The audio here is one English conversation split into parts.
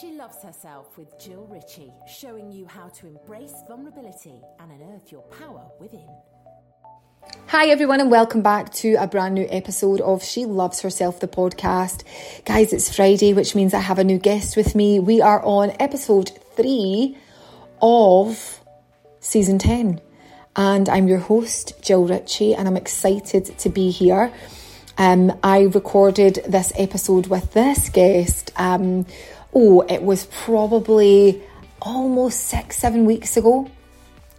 She loves herself with Jill Ritchie, showing you how to embrace vulnerability and unearth your power within. Hi, everyone, and welcome back to a brand new episode of She Loves Herself, the podcast. Guys, it's Friday, which means I have a new guest with me. We are on episode three of season 10, and I'm your host, Jill Ritchie, and I'm excited to be here. Um, I recorded this episode with this guest. Um, oh, it was probably almost six, seven weeks ago.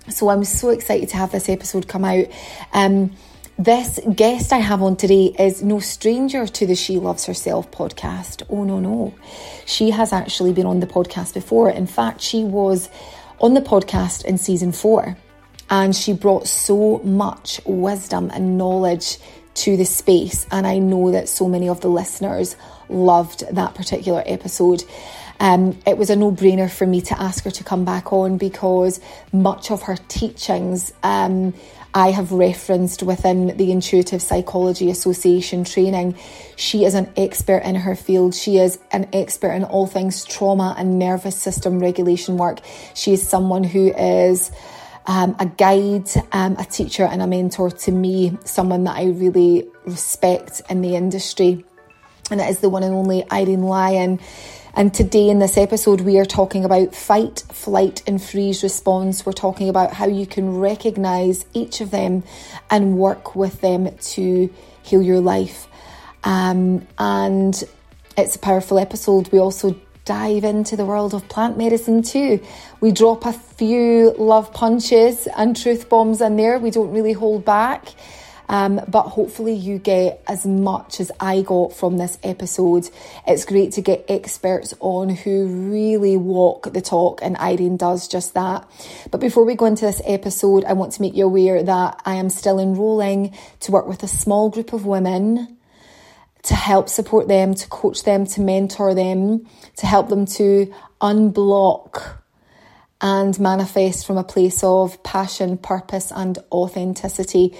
So I'm so excited to have this episode come out. Um, this guest I have on today is no stranger to the She Loves Herself podcast. Oh, no, no. She has actually been on the podcast before. In fact, she was on the podcast in season four and she brought so much wisdom and knowledge to the space. And I know that so many of the listeners loved that particular episode. Um, it was a no brainer for me to ask her to come back on because much of her teachings um, I have referenced within the Intuitive Psychology Association training. She is an expert in her field. She is an expert in all things trauma and nervous system regulation work. She is someone who is um, a guide, um, a teacher, and a mentor to me, someone that I really respect in the industry. And it is the one and only Irene Lyon. And today in this episode, we are talking about fight, flight, and freeze response. We're talking about how you can recognize each of them and work with them to heal your life. Um, and it's a powerful episode. We also dive into the world of plant medicine too. We drop a few love punches and truth bombs in there. We don't really hold back. Um, but hopefully, you get as much as I got from this episode. It's great to get experts on who really walk the talk, and Irene does just that. But before we go into this episode, I want to make you aware that I am still enrolling to work with a small group of women to help support them, to coach them, to mentor them, to help them to unblock and manifest from a place of passion, purpose, and authenticity.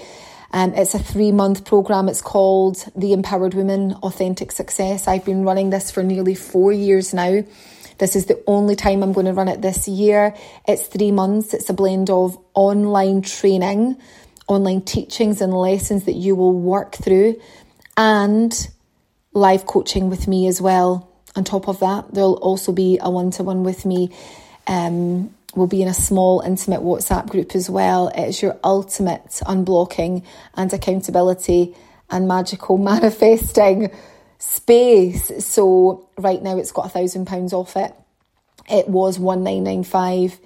Um, it's a three month program. It's called The Empowered Woman Authentic Success. I've been running this for nearly four years now. This is the only time I'm going to run it this year. It's three months. It's a blend of online training, online teachings and lessons that you will work through, and live coaching with me as well. On top of that, there'll also be a one to one with me. Um, we'll be in a small, intimate WhatsApp group as well. It's your ultimate unblocking and accountability and magical manifesting space. So right now it's got a thousand pounds off it. It was one nine nine five.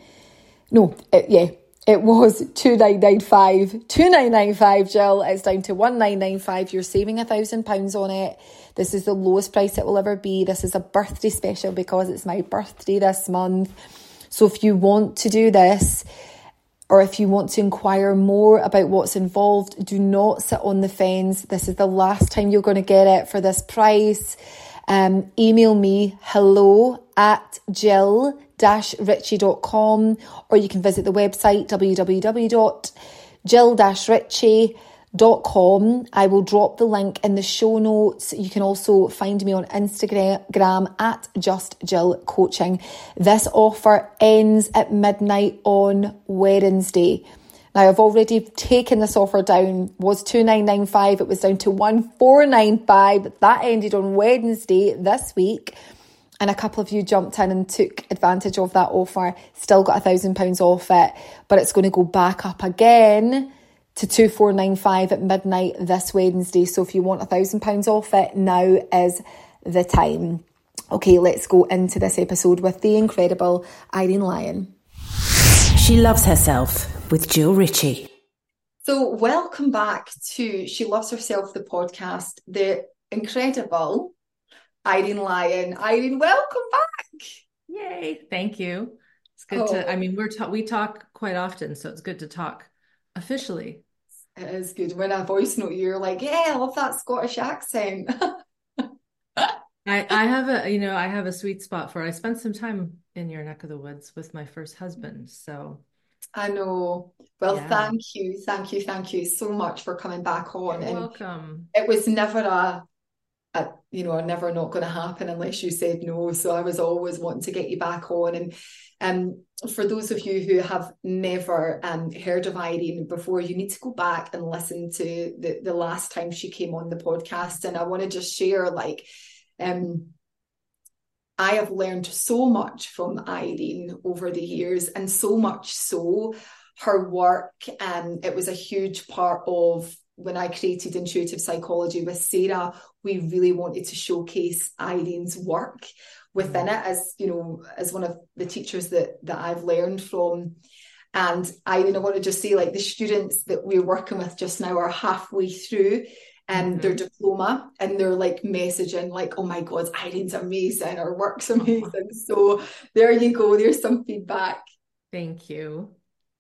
No, it, yeah, it was 2995 2995 Jill it's down to 1995 you're saving a thousand pounds on it this is the lowest price it will ever be this is a birthday special because it's my birthday this month so if you want to do this or if you want to inquire more about what's involved do not sit on the fence. This is the last time you're going to get it for this price. Um, email me hello at jill ritchie.com or you can visit the website www.jill-ritchie.com. I will drop the link in the show notes. You can also find me on Instagram at Just Jill Coaching. This offer ends at midnight on Wednesday. Now I've already taken this offer down. Was 2995, it was down to 1495. That ended on Wednesday this week and a couple of you jumped in and took advantage of that offer, still got a thousand pounds off it, but it's going to go back up again to 2495 at midnight this Wednesday. So if you want a thousand pounds off it, now is the time. Okay, let's go into this episode with the incredible Irene Lyon. She loves herself with Jill Ritchie. So, welcome back to She Loves Herself, the podcast, the incredible Irene Lyon. Irene, welcome back. Yay. Thank you. It's good oh. to, I mean, we're ta- we talk quite often, so it's good to talk officially. It is good. When I voice note you, you're like, yeah, I love that Scottish accent. I, I have a, you know, I have a sweet spot for, I spent some time in your neck of the woods with my first husband. So I know. Well, yeah. thank you. Thank you. Thank you so much for coming back on. You're welcome. It was never a I, you know, are never not going to happen unless you said no. So I was always wanting to get you back on. And um, for those of you who have never um, heard of Irene before, you need to go back and listen to the, the last time she came on the podcast. And I want to just share like, um, I have learned so much from Irene over the years, and so much so her work. Um, it was a huge part of when I created intuitive psychology with Sarah. We really wanted to showcase Irene's work within mm-hmm. it as you know as one of the teachers that that I've learned from. And Irene, I want to just say, like the students that we're working with just now are halfway through and mm-hmm. their diploma and they're like messaging like oh my god irene's amazing her work's amazing so there you go there's some feedback thank you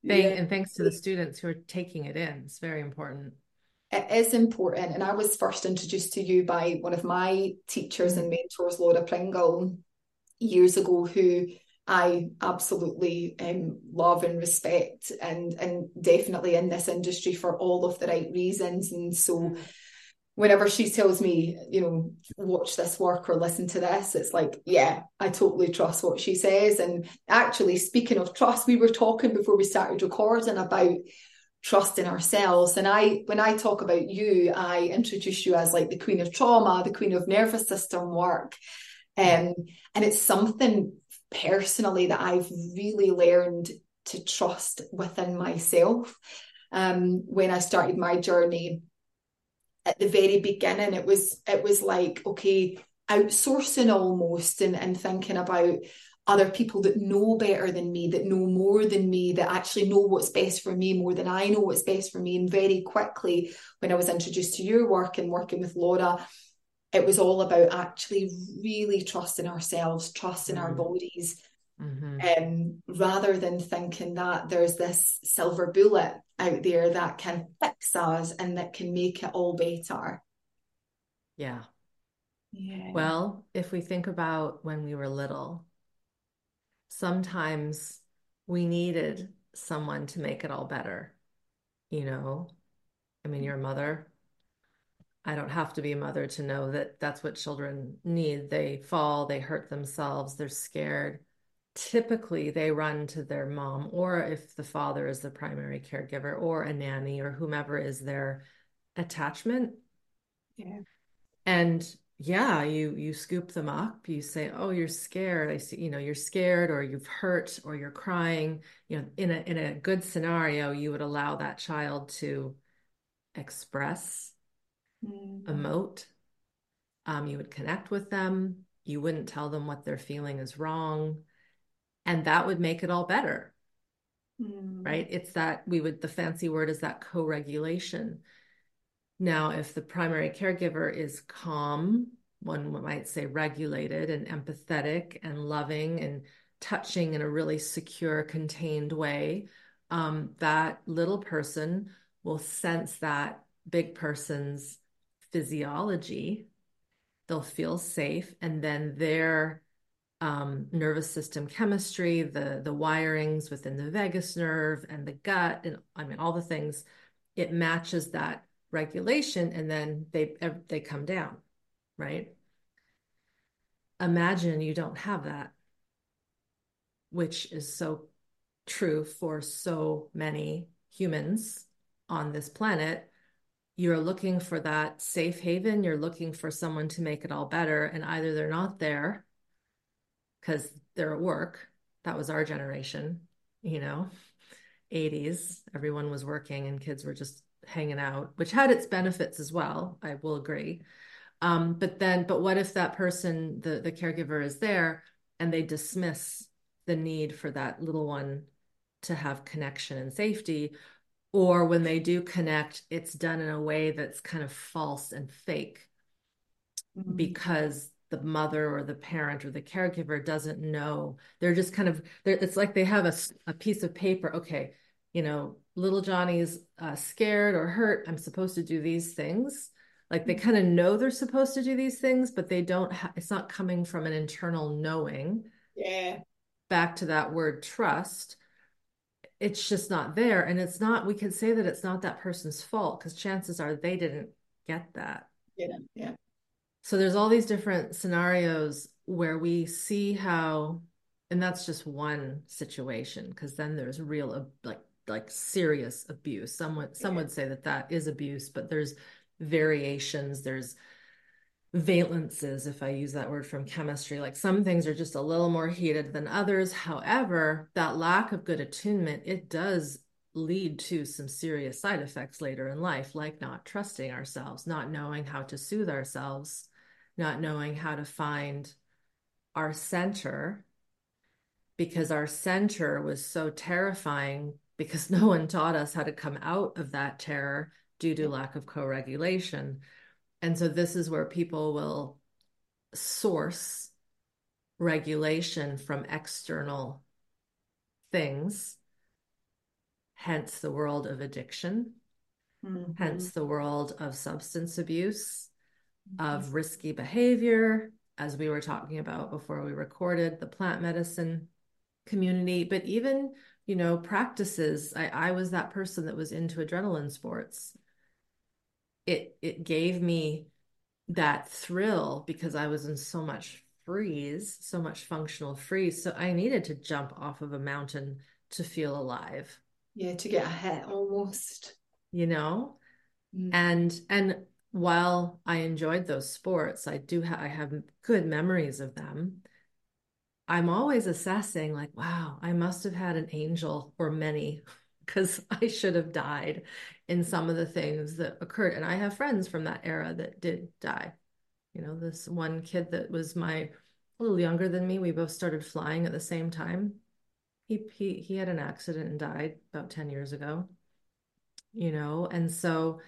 Thank, yeah. and thanks to the students who are taking it in it's very important it is important and i was first introduced to you by one of my teachers and mentors laura pringle years ago who I absolutely um, love and respect, and and definitely in this industry for all of the right reasons. And so, mm-hmm whenever she tells me, you know, watch this work or listen to this, it's like, yeah, I totally trust what she says. And actually, speaking of trust, we were talking before we started recording about trust in ourselves. And I, when I talk about you, I introduce you as like the queen of trauma, the queen of nervous system work. Um, and it's something personally that I've really learned to trust within myself. Um, when I started my journey at the very beginning it was it was like okay outsourcing almost and, and thinking about other people that know better than me that know more than me that actually know what's best for me more than i know what's best for me and very quickly when i was introduced to your work and working with laura it was all about actually really trusting ourselves trusting mm-hmm. our bodies mm-hmm. um, rather than thinking that there's this silver bullet out there that can fix us and that can make it all better. Yeah. Yeah. Well, if we think about when we were little, sometimes we needed someone to make it all better. You know, I mean, you're a mother. I don't have to be a mother to know that that's what children need. They fall, they hurt themselves, they're scared typically they run to their mom or if the father is the primary caregiver or a nanny or whomever is their attachment yeah and yeah you you scoop them up. You say oh you're scared. I see you know you're scared or you've hurt or you're crying. You know in a in a good scenario you would allow that child to express mm. emote. Um, you would connect with them. You wouldn't tell them what they're feeling is wrong. And that would make it all better mm. right? It's that we would the fancy word is that co-regulation now if the primary caregiver is calm one might say regulated and empathetic and loving and touching in a really secure contained way um, that little person will sense that big person's physiology they'll feel safe and then their um, nervous system chemistry, the the wirings within the vagus nerve and the gut, and I mean all the things. It matches that regulation, and then they they come down, right? Imagine you don't have that, which is so true for so many humans on this planet. You're looking for that safe haven. You're looking for someone to make it all better, and either they're not there because they're at work. That was our generation, you know, 80s. Everyone was working and kids were just hanging out, which had its benefits as well. I will agree. Um, but then, but what if that person, the the caregiver, is there and they dismiss the need for that little one to have connection and safety, or when they do connect, it's done in a way that's kind of false and fake mm-hmm. because the mother or the parent or the caregiver doesn't know they're just kind of it's like they have a, a piece of paper okay you know little johnny's uh, scared or hurt i'm supposed to do these things. Like they kind of know they're supposed to do these things but they don't ha- it's not coming from an internal knowing. Yeah. Back to that word trust. It's just not there and it's not we can say that it's not that person's fault because chances are they didn't get that. Yeah yeah. So there's all these different scenarios where we see how and that's just one situation because then there's real like like serious abuse. Someone some would say that that is abuse but there's variations there's valences if i use that word from chemistry. Like some things are just a little more heated than others. However that lack of good attunement it does lead to some serious side effects later in life like not trusting ourselves not knowing how to soothe ourselves not knowing how to find our center because our center was so terrifying because no one taught us how to come out of that terror due to lack of co-regulation and so this is where people will source regulation from external things hence the world of addiction mm-hmm. hence the world of substance abuse mm-hmm. of risky behavior as we were talking about before we recorded the plant medicine community but even you know practices. I, I was that person that was into adrenaline sports. It it gave me that thrill because i was in so much freeze so much functional freeze. So i needed to jump off of a mountain to feel alive. Yeah to get ahead almost. You know? Mm. and and while i enjoyed those sports i do ha- i have good memories of them I'm always assessing, like, wow, I must have had an angel or many because I should have died in some of the things that occurred. And I have friends from that era that did die. You know, this one kid that was my a little younger than me, we both started flying at the same time. He he he had an accident and died about 10 years ago. You know, and so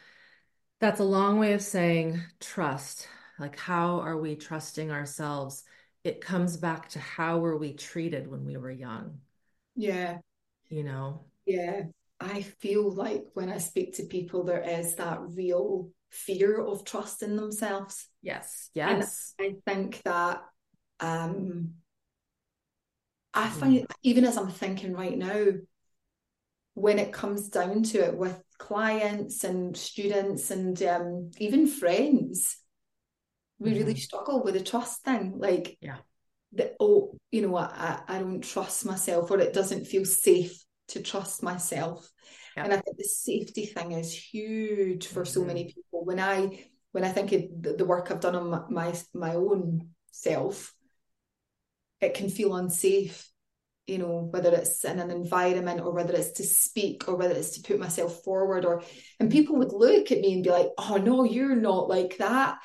that's a long way of saying trust. Like how are we trusting ourselves? It comes back to how were we treated when we were young yeah. you know? Yeah. I feel like when i speak to people there is that real fear of trusting themselves. Yes. Yes. And i think that um i find mm. even as i'm thinking right now when it comes down to it with clients and students and um, even friends we mm-hmm. really struggle with the trust thing like yeah the oh you know I, I don't trust myself or it doesn't feel safe to trust myself yeah. and i think the safety thing is huge for mm-hmm. so many people when i when i think of the, the work i've done on my, my my own self it can feel unsafe you know whether it's in an environment or whether it's to speak or whether it's to put myself forward or and people would look at me and be like oh no you're not like that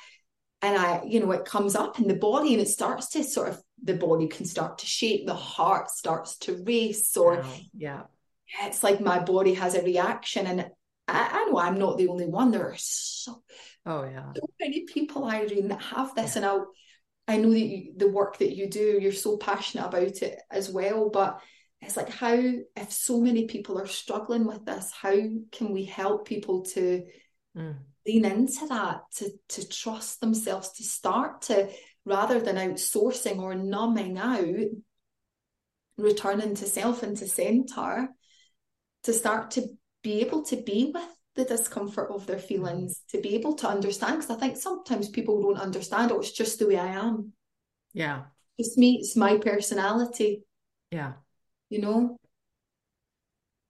and I, you know, it comes up in the body and it starts to sort of the body can start to shake, the heart starts to race, or yeah, it's like my body has a reaction. And I, I know I'm not the only one. There are so oh yeah, so many people, Irene, that have this, yeah. and I I know that you, the work that you do, you're so passionate about it as well. But it's like how if so many people are struggling with this, how can we help people to mm. Lean into that to to trust themselves to start to rather than outsourcing or numbing out returning to self and to center to start to be able to be with the discomfort of their feelings to be able to understand because i think sometimes people don't understand oh it's just the way i am. Yeah. It's me it's my personality. Yeah. You know?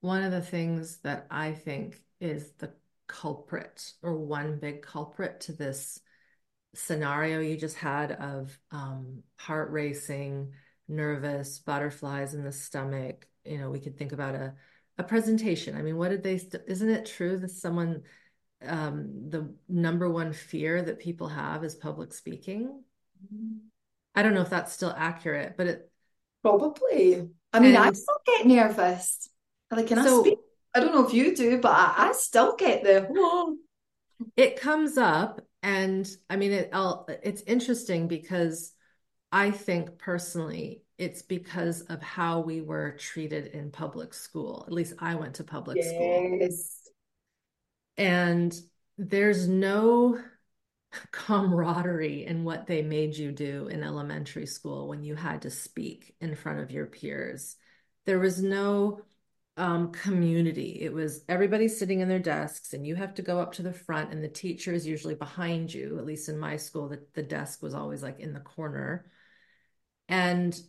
One of the things that i think is the culprit or one big culprit to this scenario you just had of um, heart racing, nervous, butterflies in the stomach. You know, we could think about a a presentation. I mean, what did they? St- isn't it true that someone um, the number one fear that people have is public speaking? I don't know if that's still accurate, but it probably. I mean, and, I still get nervous. Like, can so, I speak? I don't know if you do, but I, I still get the. It comes up, and I mean, it. I'll, it's interesting because I think personally, it's because of how we were treated in public school. At least I went to public yes. school, and there's no camaraderie in what they made you do in elementary school when you had to speak in front of your peers. There was no um, community. It was everybody sitting in their desks, and you have to go up to the front, and the teacher is usually behind you. At least in my school, the, the desk was always like in the corner. And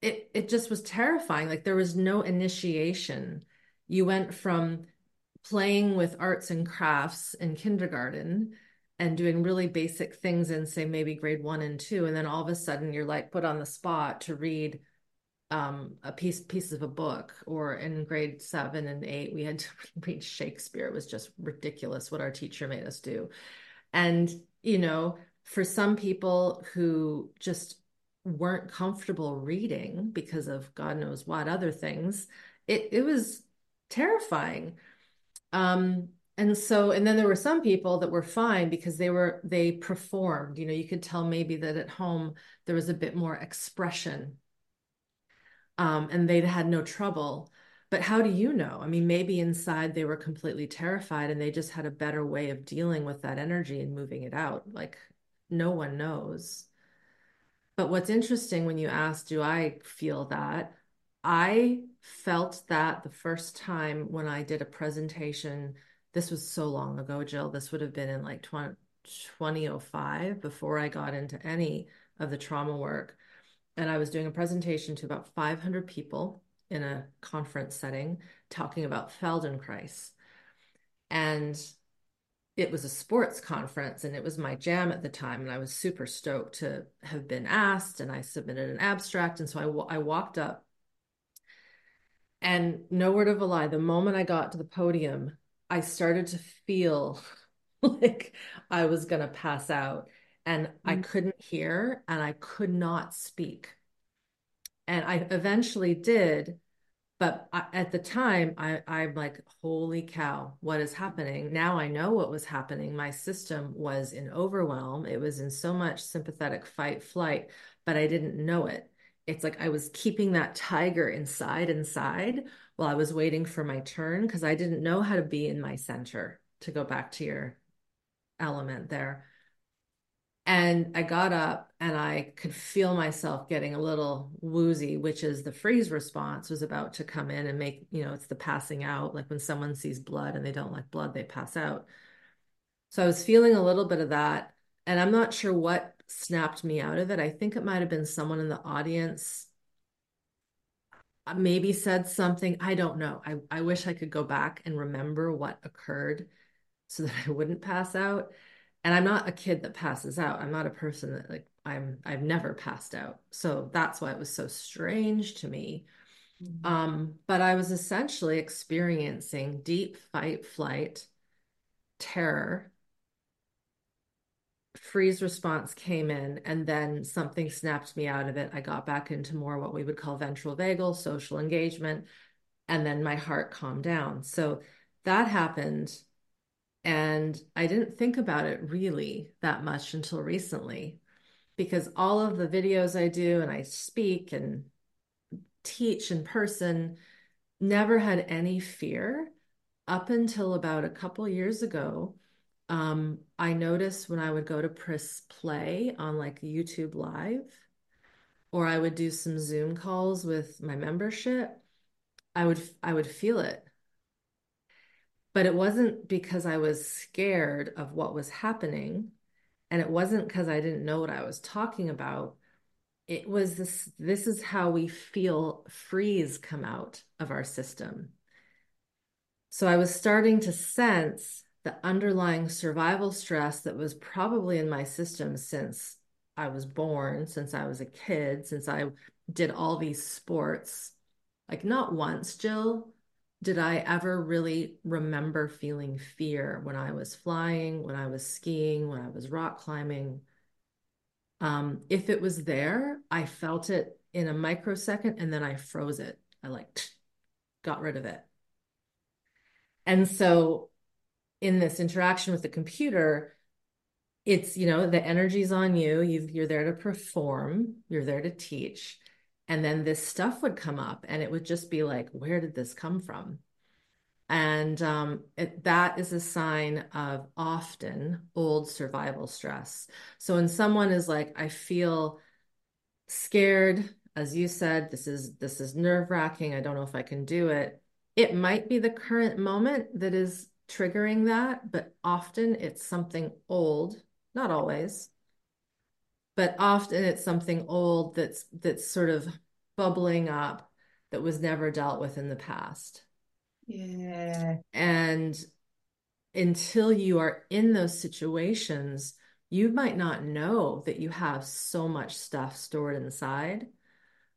it it just was terrifying. Like there was no initiation. You went from playing with arts and crafts in kindergarten and doing really basic things in say maybe grade one and two and then all of a sudden you're like put on the spot to read um, a piece piece of a book or in grade seven and eight we had to read shakespeare. It was just ridiculous what our teacher made us do. And you know for some people who just weren't comfortable reading because of god knows what other things it, it was terrifying. Um, and so and then there were some people that were fine because they were they performed. You know you could tell maybe that at home there was a bit more expression um, and they'd had no trouble but how do you know i mean maybe inside they were completely terrified and they just had a better way of dealing with that energy and moving it out like no one knows but what's interesting when you ask do i feel that i felt that the first time when i did a presentation this was so long ago, Jill. This would have been in like 20, 2005 before I got into any of the trauma work. And I was doing a presentation to about 500 people in a conference setting talking about Feldenkrais. And it was a sports conference and it was my jam at the time. And I was super stoked to have been asked. And I submitted an abstract. And so I, I walked up. And no word of a lie, the moment I got to the podium, I started to feel like I was going to pass out and mm-hmm. I couldn't hear and I could not speak. And I eventually did, but I, at the time, I, I'm like, holy cow, what is happening? Now I know what was happening. My system was in overwhelm. It was in so much sympathetic fight, flight, but I didn't know it. It's like I was keeping that tiger inside, inside while I was waiting for my turn because I didn't know how to be in my center to go back to your element there. And I got up and I could feel myself getting a little woozy, which is the freeze response was about to come in and make, you know, it's the passing out. Like when someone sees blood and they don't like blood, they pass out. So I was feeling a little bit of that. And I'm not sure what snapped me out of it. I think it might have been someone in the audience uh, maybe said something. I don't know. I, I wish I could go back and remember what occurred so that I wouldn't pass out. And I'm not a kid that passes out. I'm not a person that like I'm I've never passed out. So that's why it was so strange to me. Mm-hmm. Um, but I was essentially experiencing deep fight flight terror freeze response came in and then something snapped me out of it. I got back into more what we would call ventral vagal, social engagement, and then my heart calmed down. So that happened. And I didn't think about it really that much until recently because all of the videos I do and I speak and teach in person never had any fear up until about a couple years ago um, I noticed when I would go to press play on like YouTube Live, or I would do some Zoom calls with my membership, I would I would feel it. But it wasn't because I was scared of what was happening, and it wasn't because I didn't know what I was talking about. It was this this is how we feel freeze come out of our system. So I was starting to sense the underlying survival stress that was probably in my system since I was born, since I was a kid, since I did all these sports. Like, not once, Jill, did I ever really remember feeling fear when I was flying, when I was skiing, when I was rock climbing. Um, if it was there, I felt it in a microsecond and then I froze it. I like got rid of it. And so in this interaction with the computer it's you know the energy's on you you you're there to perform you're there to teach and then this stuff would come up and it would just be like where did this come from? And um, it, that is a sign of often old survival stress. So when someone is like i feel scared as you said this is this is nerve wracking i don't know if i can do it it might be the current moment that is triggering that, but often it's something old, not always, but often it's something old that's that's sort of bubbling up that was never dealt with in the past. Yeah. And until you are in those situations, you might not know that you have so much stuff stored inside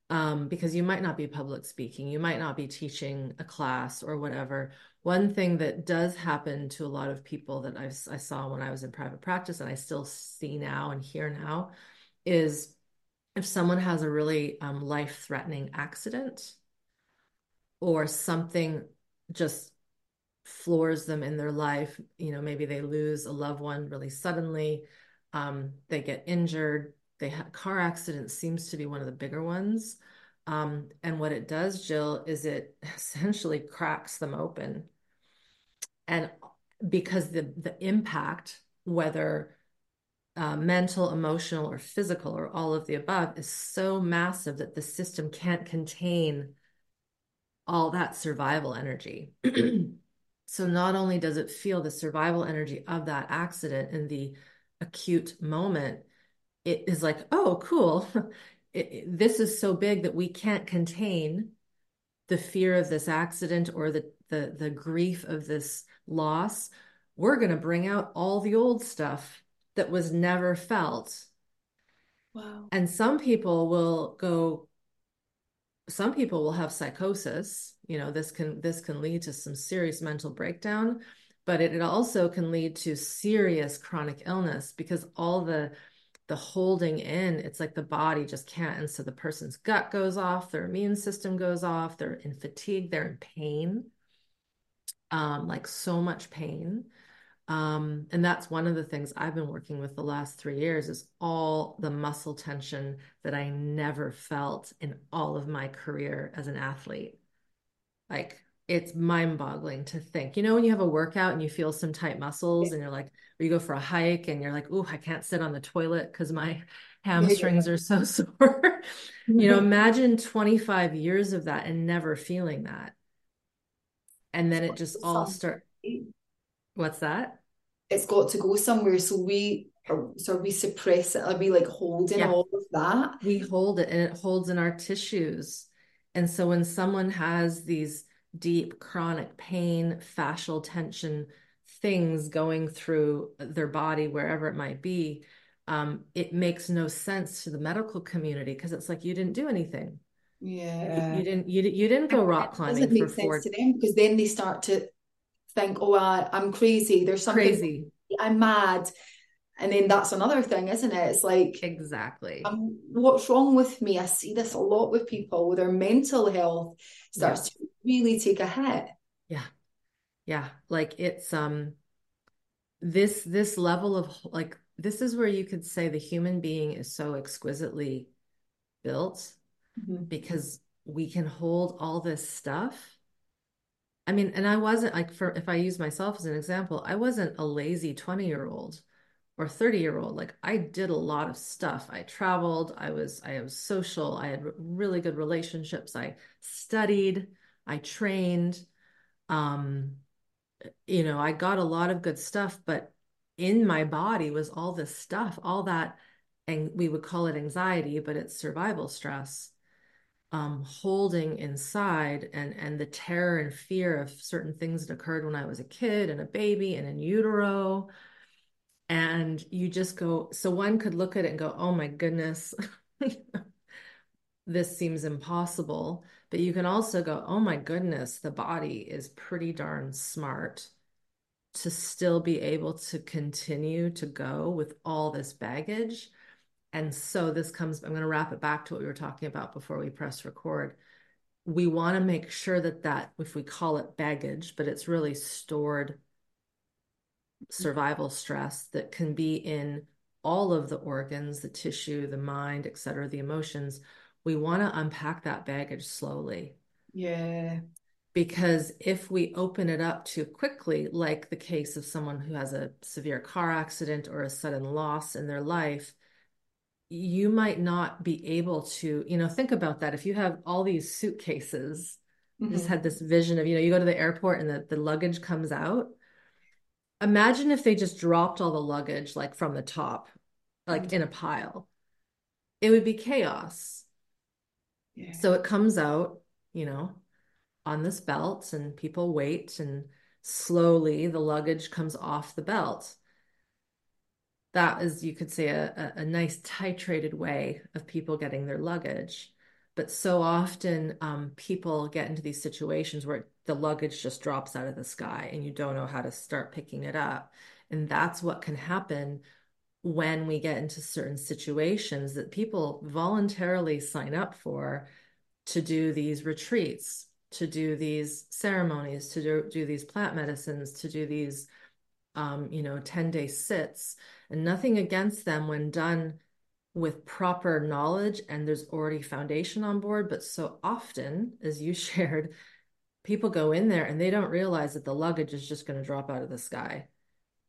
um, because you might not be public speaking, you might not be teaching a class or whatever. One thing that does happen to a lot of people that I've, I saw when I was in private practice and I still see now and hear now is if someone has a really um, life threatening accident or something just floors them in their life, you know, maybe they lose a loved one really suddenly, um, they get injured, they had car accident seems to be one of the bigger ones. Um, and what it does, Jill, is it essentially cracks them open. And because the the impact, whether uh, mental, emotional, or physical, or all of the above, is so massive that the system can't contain all that survival energy. so not only does it feel the survival energy of that accident in the acute moment, it is like, oh, cool. It, it, this is so big that we can't contain the fear of this accident or the the the grief of this loss. We're going to bring out all the old stuff that was never felt. Wow. And some people will go some people will have psychosis, you know, this can this can lead to some serious mental breakdown, but it, it also can lead to serious chronic illness because all the the holding in, it's like the body just can't. And so the person's gut goes off, their immune system goes off, they're in fatigue, they're in pain, um, like so much pain. Um, and that's one of the things I've been working with the last three years is all the muscle tension that I never felt in all of my career as an athlete. Like it's mind boggling to think, you know, when you have a workout and you feel some tight muscles and you're like, or you go for a hike and you're like, oh, I can't sit on the toilet because my hamstrings are so sore. you know, imagine 25 years of that and never feeling that. And then it just all start What's that? It's got to go somewhere. So we so we suppress it. Are we like holding yeah. all of that? We hold it and it holds in our tissues. And so when someone has these deep chronic pain, fascial tension, things going through their body, wherever it might be, um, it makes no sense to the medical community because it's like you didn't do anything. Yeah, you, you didn't. You, you didn't go rock climbing. It doesn't make sense to them because then they start to think, oh, I, I'm crazy. There's something crazy. I'm mad. And then that's another thing, isn't it? It's like exactly um, what's wrong with me? I see this a lot with people. Where their mental health starts yeah. to really take a hit. Yeah, yeah. Like it's um this this level of like this is where you could say the human being is so exquisitely built mm-hmm. because we can hold all this stuff I mean, and I wasn't like for if I use myself as an example, I wasn't a lazy 20 year old or 30 year old. Like I did a lot of stuff. I traveled, I was I was social, I had really good relationships. I studied, I trained. Um, you know, I got a lot of good stuff, but in my body was all this stuff, all that, and we would call it anxiety, but it's survival stress um, holding inside and and the terror and fear of certain things that occurred when I was a kid and a baby and in utero. And you just go, so one could look at it and go, oh my goodness, this seems impossible. But you can also go, oh my goodness, the body is pretty darn smart to still be able to continue to go with all this baggage and so this comes, I'm going to wrap it back to what we were talking about before we press record. We want to make sure that that, if we call it baggage, but it's really stored survival stress that can be in all of the organs, the tissue, the mind, et cetera, the emotions. We want to unpack that baggage slowly. Yeah. Because if we open it up too quickly, like the case of someone who has a severe car accident or a sudden loss in their life, you might not be able to, you know, think about that. If you have all these suitcases mm-hmm. just had this vision of, you know, you go to the airport and the, the luggage comes out. Imagine if they just dropped all the luggage like from the top, like mm-hmm. in a pile. It would be chaos. Yeah. So it comes out, you know, on this belt and people wait and slowly the luggage comes off the belt that is you could say a, a, nice titrated way of people getting their luggage. But so often um, people get into these situations where the luggage just drops out of the sky and you don't know how to start picking it up. And that's what can happen when we get into certain situations that people voluntarily sign up for to do these retreats to do these ceremonies to do, do these plant medicines to do these um, you know 10 day sits and nothing against them when done with proper knowledge and there's already foundation on board but so often as you shared people go in there and they don't realize that the luggage is just going to drop out of the sky.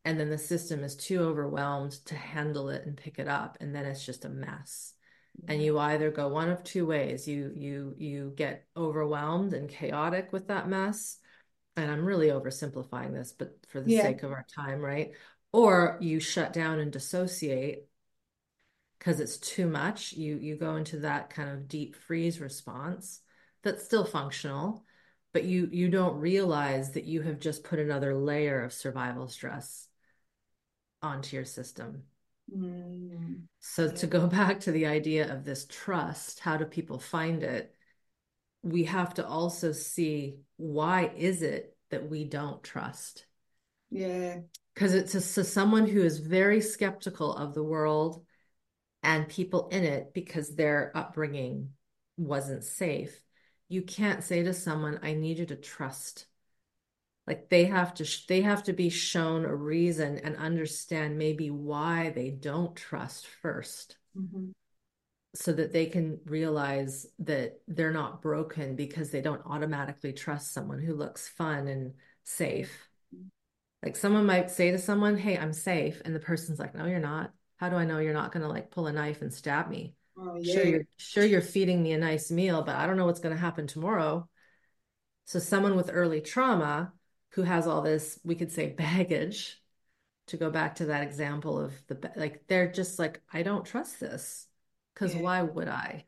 And then the system is too overwhelmed to handle it and pick it up and then it's just a mess. And you either go one of two ways. You you you get overwhelmed and chaotic with that mess and i'm really oversimplifying this but for the yeah. sake of our time right? Or you shut down and dissociate because it's too much. You you go into that kind of deep freeze response that's still functional but you you don't realize that you have just put another layer of survival stress onto your system. Mm. so to go back to the idea of this trust how do people find it we have to also see why is it that we don't trust? Yeah. Because it's a, someone who is very skeptical of the world and people in it because their upbringing wasn't safe. You can't say to someone i need you to trust. Like they have to they have to be shown a reason and understand maybe why they don't trust 1st mm-hmm. So that they can realize that they're not broken because they don't automatically trust someone who looks fun and safe like someone might say to someone, Hey, I'm safe. And the person's like, No, you're not. How do I know you're not going to like pull a knife and stab me? Oh, yeah. Sure, you're sure you're feeding me a nice meal, but I don't know what's going to happen tomorrow. So someone with early trauma who has all this, we could say baggage, to go back to that example of the like they're just like, I don't trust this. Cause yeah. why would I?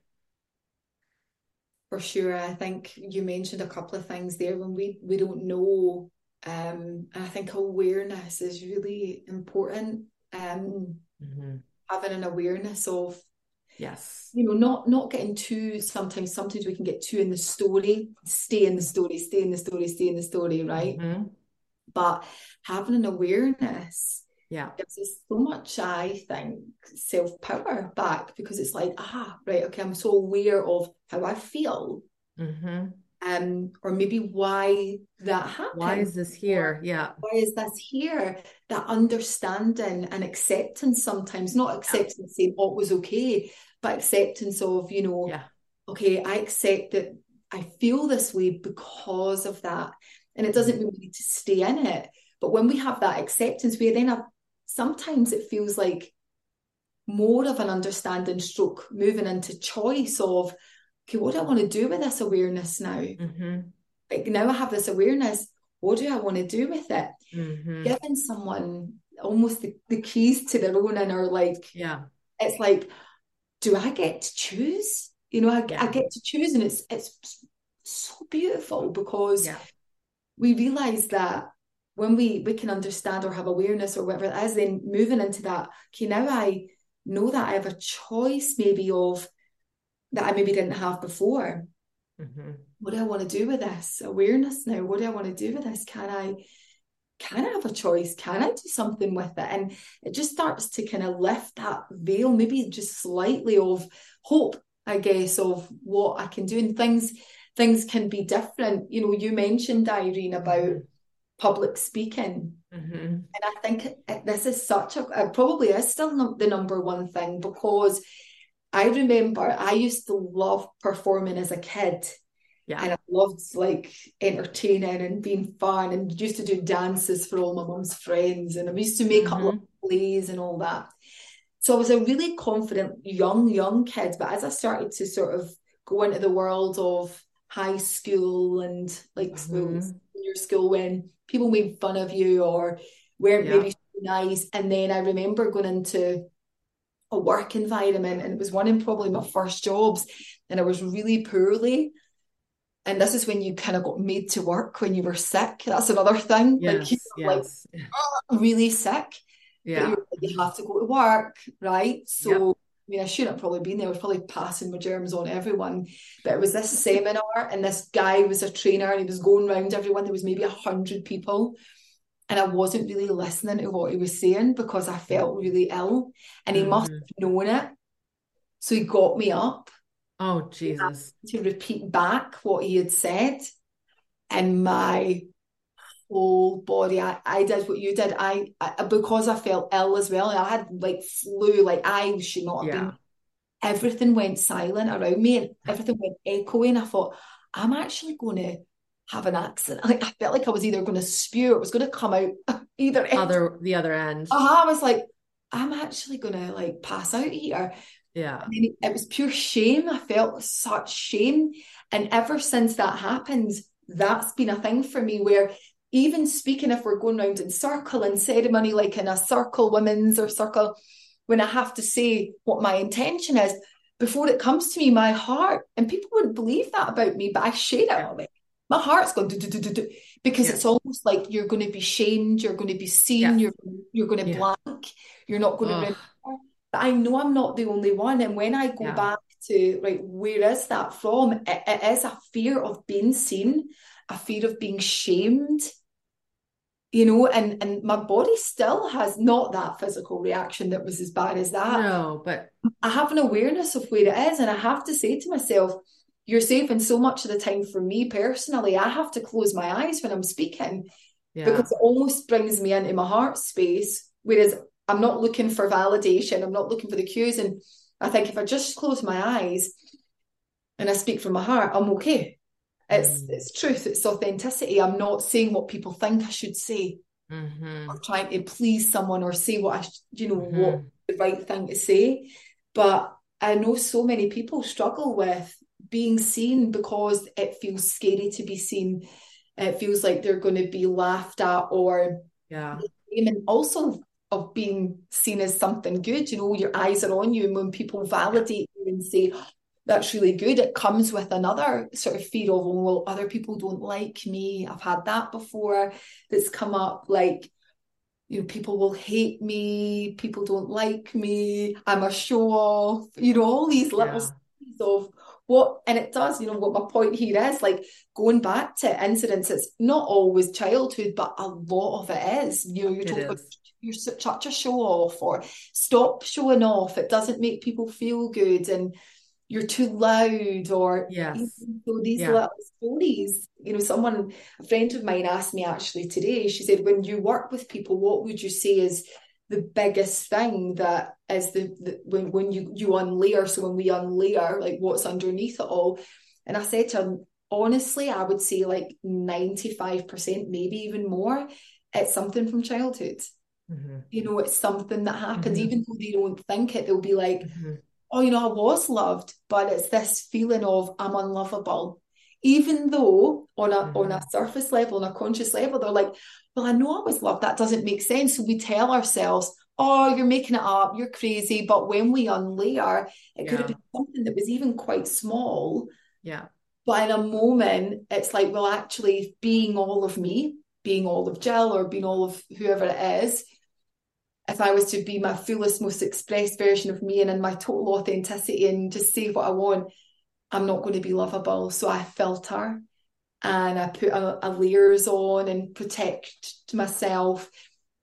For sure. I think you mentioned a couple of things there when we we don't know um, and I think awareness is really important. Um, mm-hmm. Having an awareness of yes, you know, not not getting too. Sometimes, sometimes we can get too in the story, stay in the story, stay in the story, stay in the story, right? Mm-hmm. But having an awareness, yeah, gives us so much. I think self power back because it's like, ah, right, okay, I'm so aware of how I feel. Mm-hmm um, or maybe why that happened. Why is this here? Yeah. Why is this here? That understanding and acceptance sometimes, not acceptance saying what was okay, but acceptance of, you know, yeah. okay, I accept that I feel this way because of that. And it doesn't mean we need to stay in it. But when we have that acceptance, we then have sometimes it feels like more of an understanding stroke moving into choice of okay, what do I want to do with this awareness now? Mm-hmm. Like now I have this awareness. What do I want to do with it? Mm-hmm. Giving someone almost the, the keys to their own inner, like, yeah, it's like, do I get to choose? You know, I, yeah. I get to choose, and it's it's so beautiful because yeah. we realize that when we we can understand or have awareness or whatever it is, then moving into that, okay, now I know that I have a choice maybe of that I maybe didn't have before. Mm-hmm. What do I want to do with this awareness now? What do I want to do with this? Can I can I have a choice? Can I do something with it? And it just starts to kind of lift that veil, maybe just slightly of hope, I guess, of what I can do. And things things can be different. You know, you mentioned Irene about mm-hmm. Public speaking. Mm-hmm. And I think this is such a, it probably is still the number one thing because I remember I used to love performing as a kid. Yeah. And I loved like entertaining and being fun and used to do dances for all my mum's friends. And I used to make mm-hmm. up plays and all that. So I was a really confident young, young kid. But as I started to sort of go into the world of high school and like Mhm. school, your school when people made fun of you or weren't Yeah. maybe so nice. And then I remember going into a work environment and it was one in probably my first jobs and I was really poorly. And this is when you kind of got made to work when you were sick. That's another thing. Like you Yes, were like yes. really sick, but Yeah. you're, you have to go to work, right? So Yep. I mean, I shouldn't have probably been there. I was probably passing my germs on everyone. But it was this seminar, and this guy was a trainer, and he was going around everyone. There was maybe a hundred people, and I wasn't really listening to what he was saying because I felt really ill, and he must Mhm. have known it. So he got me up Oh, Jesus. to repeat back what he had said, and my whole body, I, I did what you did. I, I because I felt ill as well. I had like flu, like I should not have Yeah. been. Everything went silent around me, and everything went echoing. I thought, I'm actually going to have an accident. Like I felt like I was either going to spew or it was going to come out either end. Other the other end. Uh-huh, I was like, I'm actually going to like pass out here. Yeah. And it was pure shame. I felt such shame. And ever since that happened, that's been a thing for me where even speaking, if we're going round in circle and ceremony, like in a circle, women's or circle, when I have to say what my intention is, before it comes to me, my heart, and people wouldn't believe that about me, but I share it Yeah. all My heart's going because Yeah. it's almost like you're going to be shamed, you're going to be seen, Yes. you're you're going to Yeah. blank, you're not going to remember. But I know I'm not the only one. And when I go Yeah. back to, right, where is that from? It, it is a fear of being seen, a fear of being shamed, you know, and, and my body still has not that physical reaction that was as bad as that. No, but I have an awareness of where it is. And I have to say to myself, you're saving so much of the time for me personally. I have to close my eyes when I'm speaking yeah. because it almost brings me into my heart space. Whereas I'm not looking for validation, I'm not looking for the cues. And I think if I just close my eyes and I speak from my heart, I'm okay. It's Mm. it's truth, it's authenticity. I'm not saying what people think I should say Mhm. or trying to please someone or say what I, you know, what Mhm. the right thing to say. But I know so many people struggle with being seen because it feels scary to be seen. It feels like they're going to be laughed at or Yeah. and also of being seen as something good. You know, your eyes are on you, and when people validate you and say that's really good, it comes with another sort of fear of, oh, well, other people don't like me. I've had that before that's come up, like, you know, people will hate me, people don't like me, I'm a show off, you know, all these little Yeah. of what, and it does, you know, what my point here is like going back to incidents, it's not always childhood, but a lot of it is. You know, you're talking about you're such a show off or stop showing off, it doesn't make people feel good and you're too loud or Yes. so these Yeah. little stories, you know, someone, a friend of mine asked me actually today, she said, when you work with people, what would you say is the biggest thing that is the, the when, when you, you unlayer, so when we unlayer, like what's underneath it all? And I said to her, honestly, I would say like 95%, maybe even more, it's something from childhood. Mhm. You know, it's something that happens, Mhm. even though they don't think it, they'll be like, Mhm. Oh, you know, I was loved, but it's this feeling of I'm unlovable. Even though on a on a Mhm. surface level, on a conscious level, they're like, well, I know I was loved. That doesn't make sense. So we tell ourselves, oh, you're making it up, you're crazy. But when we unlayer, it could have been something that was even quite small. Yeah. But in a moment, it's like, well, actually, being all of me, being all of Jill, or being all of whoever it is, if I was to be my fullest, most expressed version of me and in my total authenticity and just say what I want, I'm not going to be lovable. So I filter and I put a, a layers on and protect myself.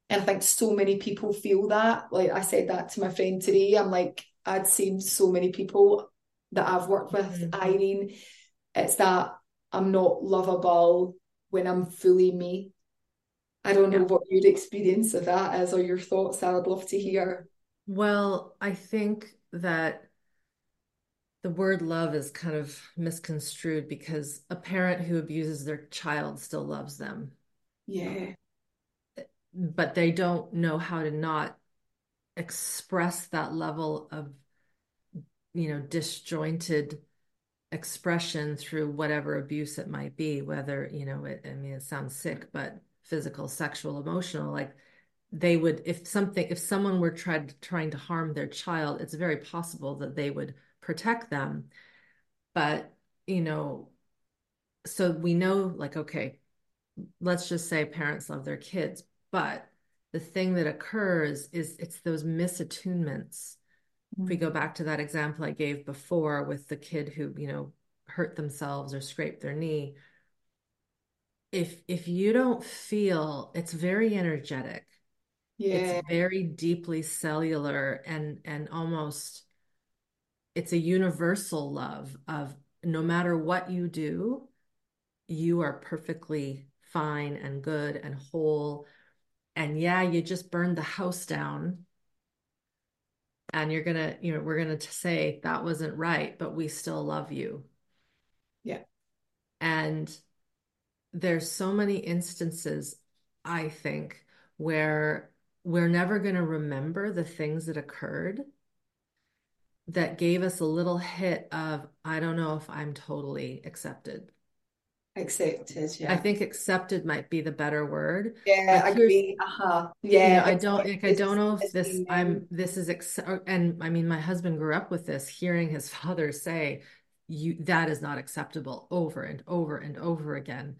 And I think so many people feel that. Like I said that to my friend today. I'm like, I'd seen so many people that I've worked with, Mhm. Irene. It's that I'm not lovable when I'm fully me. I don't know Yeah. what your experience of that is or your thoughts. I would love to hear. Well, I think that the word love is kind of misconstrued because a parent who abuses their child still loves them, Yeah. but they don't know how to not express that level of, you know, disjointed expression through whatever abuse it might be, whether, you know, it, I mean, it sounds sick, but physical, sexual, emotional, like they would, if something, if someone were tried trying to harm their child, it's very possible that they would protect them. But, you know, so we know like, okay, let's just say parents love their kids, but the thing that occurs is it's those misattunements if we mm-hmm. go back to that example I gave before with the kid who, you know, hurt themselves or scraped their knee, if if you don't feel it's very energetic. Yeah. It's very deeply cellular and and almost it's a universal love of no matter what you do, you are perfectly fine and good and whole. And yeah, you just burned the house down and you're gonna you know we're gonna say that wasn't right but we still love you yeah and there's so many instances i think where we're never going to remember the things that occurred that gave us a little hit of i don't know if i'm totally accepted. Accepted yeah. I think accepted might be the better word yeah i agree uh-huh. Yeah you know, i don't like i don't know if this i'm this is ex- and i mean my husband grew up with this hearing his father say you that is not acceptable over and over and over again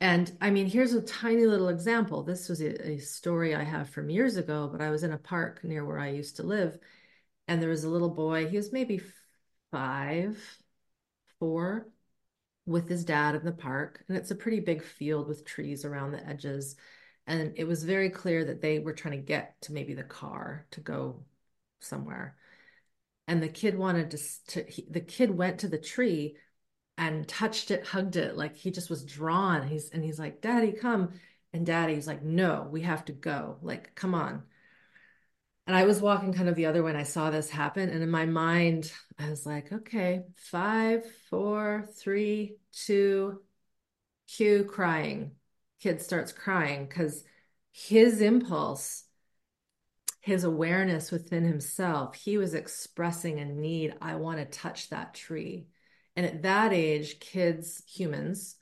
and i mean here's a tiny little example this was a, a story i have from years ago but i was in a park near where i used to live and there was a little boy he was maybe five four with his dad in the park. And it's a pretty big field with trees around the edges. And it was very clear that they were trying to get to maybe the car to go somewhere. And the kid wanted to, to he, the kid went to the tree and touched it, hugged it, like he just was drawn. He's and he's like, Daddy, come. And daddy's like, No, we have to go. Like, come on. And I was walking kind of the other way and I saw this happen. And in my mind, I was like, okay, five, four, three, two, cue crying. Kid starts crying because his impulse, his awareness within himself, he was expressing a need. I want to touch that tree. And at that age, kids, humans,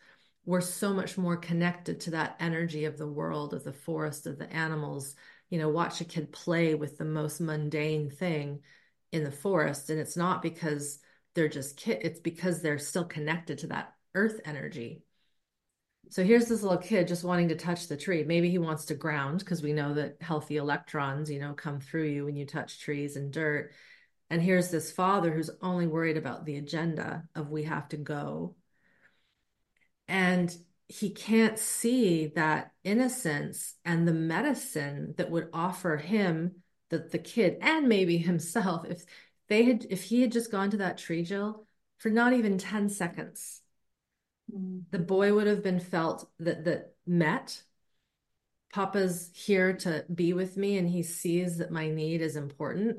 were so much more connected to that energy of the world, of the forest, of the animals, you know, watch a kid play with the most mundane thing in the forest. And it's not because they're just kid, it's because they're still connected to that earth energy. So here's this little kid just wanting to touch the tree. Maybe he wants to ground because we know that healthy electrons, you know, come through you when you touch trees and dirt. And here's this father who's only worried about the agenda of we have to go. And he can't see that innocence and the medicine that would offer him the, the kid and maybe himself if they had if he had just gone to that tree jill for not even 10 seconds mm. the boy would have been felt that that met papa's here to be with me and he sees that my need is important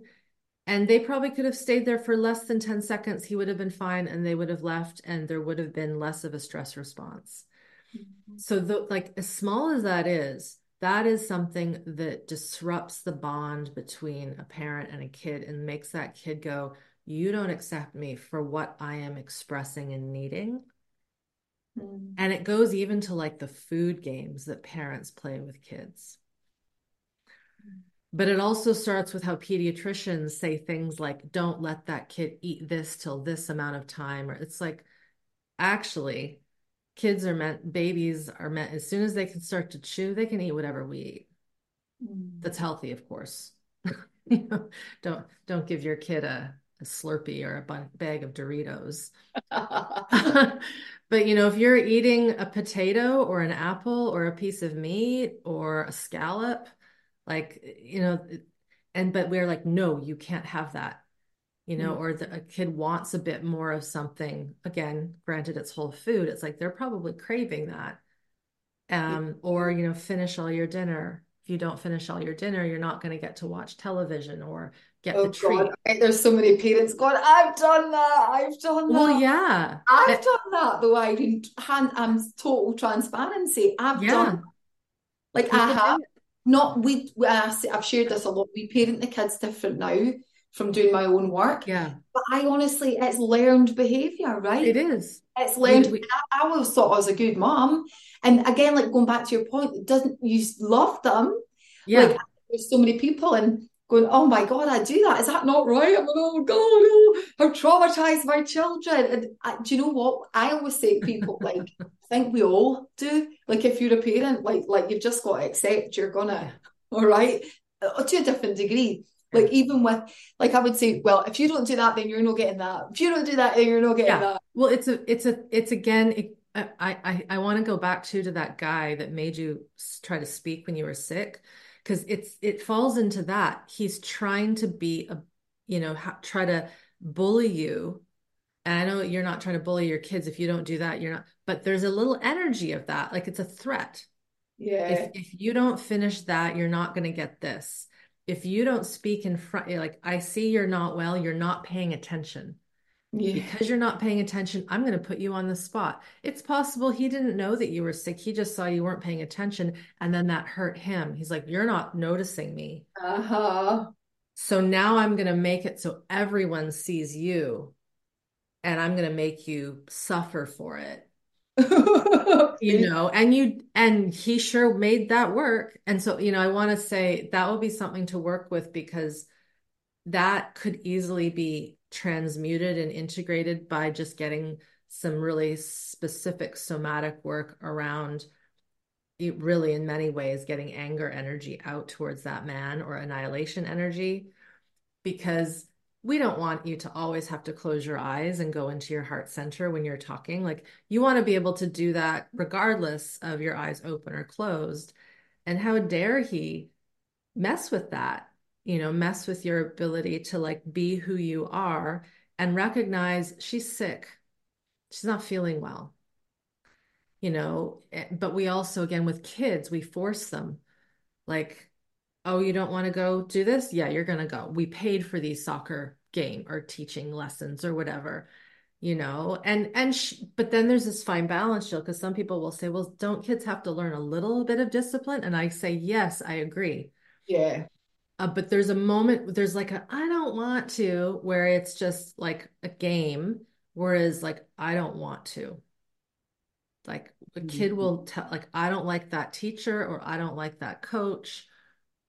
and they probably could have stayed there for less than 10 seconds he would have been fine and they would have left and there would have been less of a stress response Mm-hmm. So, the, like as small as that is, that is something that disrupts the bond between a parent and a kid and makes that kid go, You don't accept me for what I am expressing and needing. Mm. And it goes even to like the food games that parents play with kids. Mm. But it also starts with how pediatricians say things like, don't let that kid eat this till this amount of time. Or it's like, actually, kids are meant babies are meant as soon as they can start to chew they can eat whatever we eat mm. that's healthy of course you know don't don't give your kid a, a slurpee or a bag of doritos but you know if you're eating a potato or an apple or a piece of meat or a scallop like you know and but we're like no you can't have that you know, mm-hmm. or the, a kid wants a bit more of something. Again, granted, it's whole food. It's like they're probably craving that. Um, or you know, finish all your dinner. If you don't finish all your dinner, you're not going to get to watch television or get oh, the treat. God. There's so many parents going, "I've done that. I've done that." Well, yeah, I've it, done that. Though I didn't. I'm um, total transparency. I've yeah. done. Like People I have. Not we. I've shared this a lot. We parent the kids different now from doing my own work. Yeah. But I honestly, it's learned behavior, right? It is. It's learned. We, we, I, I always thought I was a good mom. And again, like going back to your point, it doesn't you love them? yeah. Like there's so many people and going, oh my God, I do that. Is that not right? I'm like, oh God, oh, I've traumatized my children. And I, do you know what? I always say to people, like, I think we all do. Like if you're a parent, like like you've just got to accept you're gonna, all right, uh, to a different degree. Like even with, like I would say, well, if you don't do that, then you're not getting that. If you don't do that, then you're not getting yeah. that. Well, it's a, it's a, it's again, it, I, I, I want to go back to to that guy that made you try to speak when you were sick, because it's it falls into that. He's trying to be a, you know, ha- try to bully you. And I know you're not trying to bully your kids. If you don't do that, you're not. But there's a little energy of that, like it's a threat. Yeah. If if you don't finish that, you're not going to get this. If you don't speak in front, like I see you're not well, you're not paying attention yeah. because you're not paying attention, I'm going to put you on the spot. It's possible he didn't know that you were sick. He just saw you weren't paying attention. And then that hurt him. He's like, You're not noticing me. Uh-huh. So now I'm going to make it so everyone sees you and I'm going to make you suffer for it. You know, and you, and he sure made that work. And so, you know, I want to say that will be something to work with because that could easily be transmuted and integrated by just getting some really specific somatic work around it really in many ways getting anger energy out towards that man or annihilation energy. Because we don't want you to always have to close your eyes and go into your heart center when you're talking. Like you want to be able to do that regardless of your eyes open or closed. And how dare he mess with that you know mess with your ability to like be who you are and recognize she's sick. She's not feeling well you know eh, but we also again with kids we force them like oh you don't want to go do this? Yeah you're going to go. We paid for these soccer game or teaching lessons or whatever you know and and but then there's this fine balance Jill because some people will say well don't kids have to learn a little bit of discipline? And i say yes i agree. Yeah uh, but there's a moment there's like a i don't want to where it's just like a game whereas like i don't want to like a kid Mm-hmm. will tell like i don't like that teacher or i don't like that coach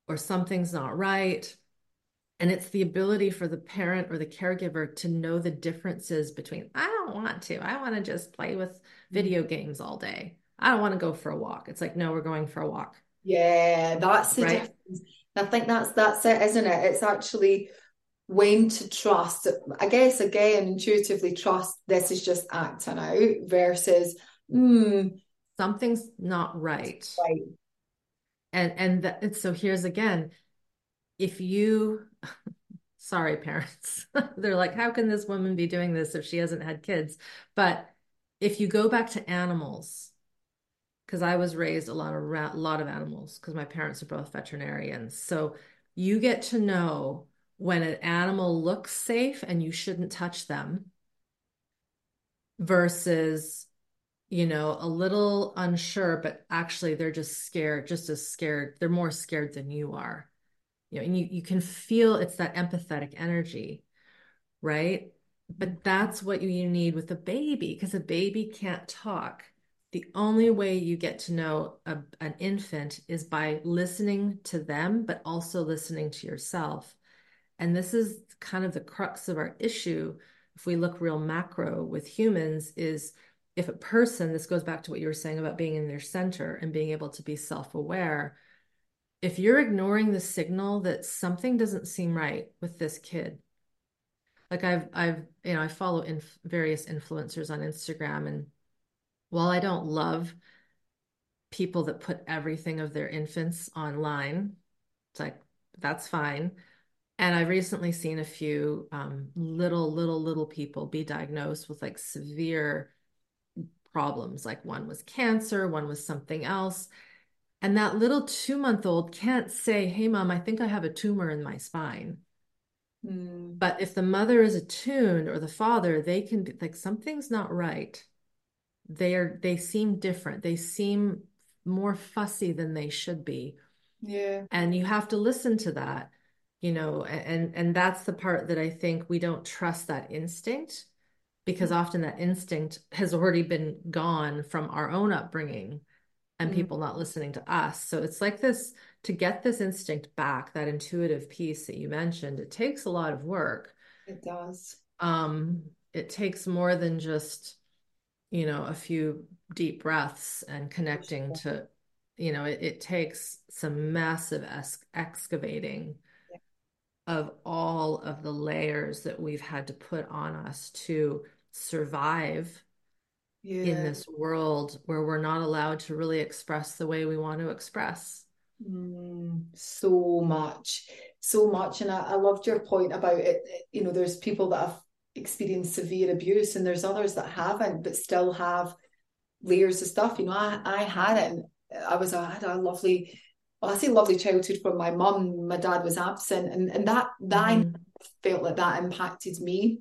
or something's not right and it's the ability for the parent or the caregiver to know the differences between i don't want to i want to just play with video games all day i don't want to go for a walk it's like no we're going for a walk Yeah, that's the Right. difference. I think that's that's it, isn't it? It's actually when to trust. I guess again, intuitively trust this is just acting out versus hmm, something's not right right. and and, that, and so here's again if you sorry parents they're like how can this woman be doing this if she hasn't had kids but if you go back to animals because i was raised a lot of a lot of animals because my parents are both veterinarians so you get to know when an animal looks safe and you shouldn't touch them versus you know, a little unsure, but actually they're just scared, just as scared. They're more scared than you are. You know, and you, you can feel it's that empathetic energy, right? But that's what you need with a baby because a baby can't talk. The only way you get to know a, an infant is by listening to them, but also listening to yourself. And this is kind of the crux of our issue. If we look real macro with humans, is if a person, this goes back to what you were saying about being in their center and being able to be self aware, if you're ignoring the signal that something doesn't seem right with this kid, like I've, I've, you know, I follow in various influencers on Instagram, and while I don't love people that put everything of their infants online, it's like that's fine. And I've recently seen a few um, little, little, little people be diagnosed with like severe problems. Like one was cancer, one was something else. And that little two month old can't say, Hey, mom, I think I have a tumor in my spine. Hmm. But if the mother is attuned or the father, they can be like, something's not right. They are, they seem different. They seem more fussy than they should be. Yeah. And you have to listen to that. you know, and and that's the part that I think we don't trust that instinct because mm. often that instinct has already been gone from our own upbringing and mm-hmm. people not listening to us. So it's like this to get this instinct back, that intuitive piece that you mentioned, it takes a lot of work. It does. Um, it takes more than just, you know, a few deep breaths and connecting to, you know, it, it takes some massive es- excavating yeah. of all of the layers that we've had to put on us to survive yeah. in this world where we're not allowed to really express the way we want to express. Mm, so much, so much. And I, I loved your point about it. You know, there's people that have experienced severe abuse and there's others that haven't, but still have layers of stuff. You know, I, I had it. and I was, I had a lovely, well, I say lovely childhood from my mum. My dad was absent and, and that, that mm. I felt like that impacted me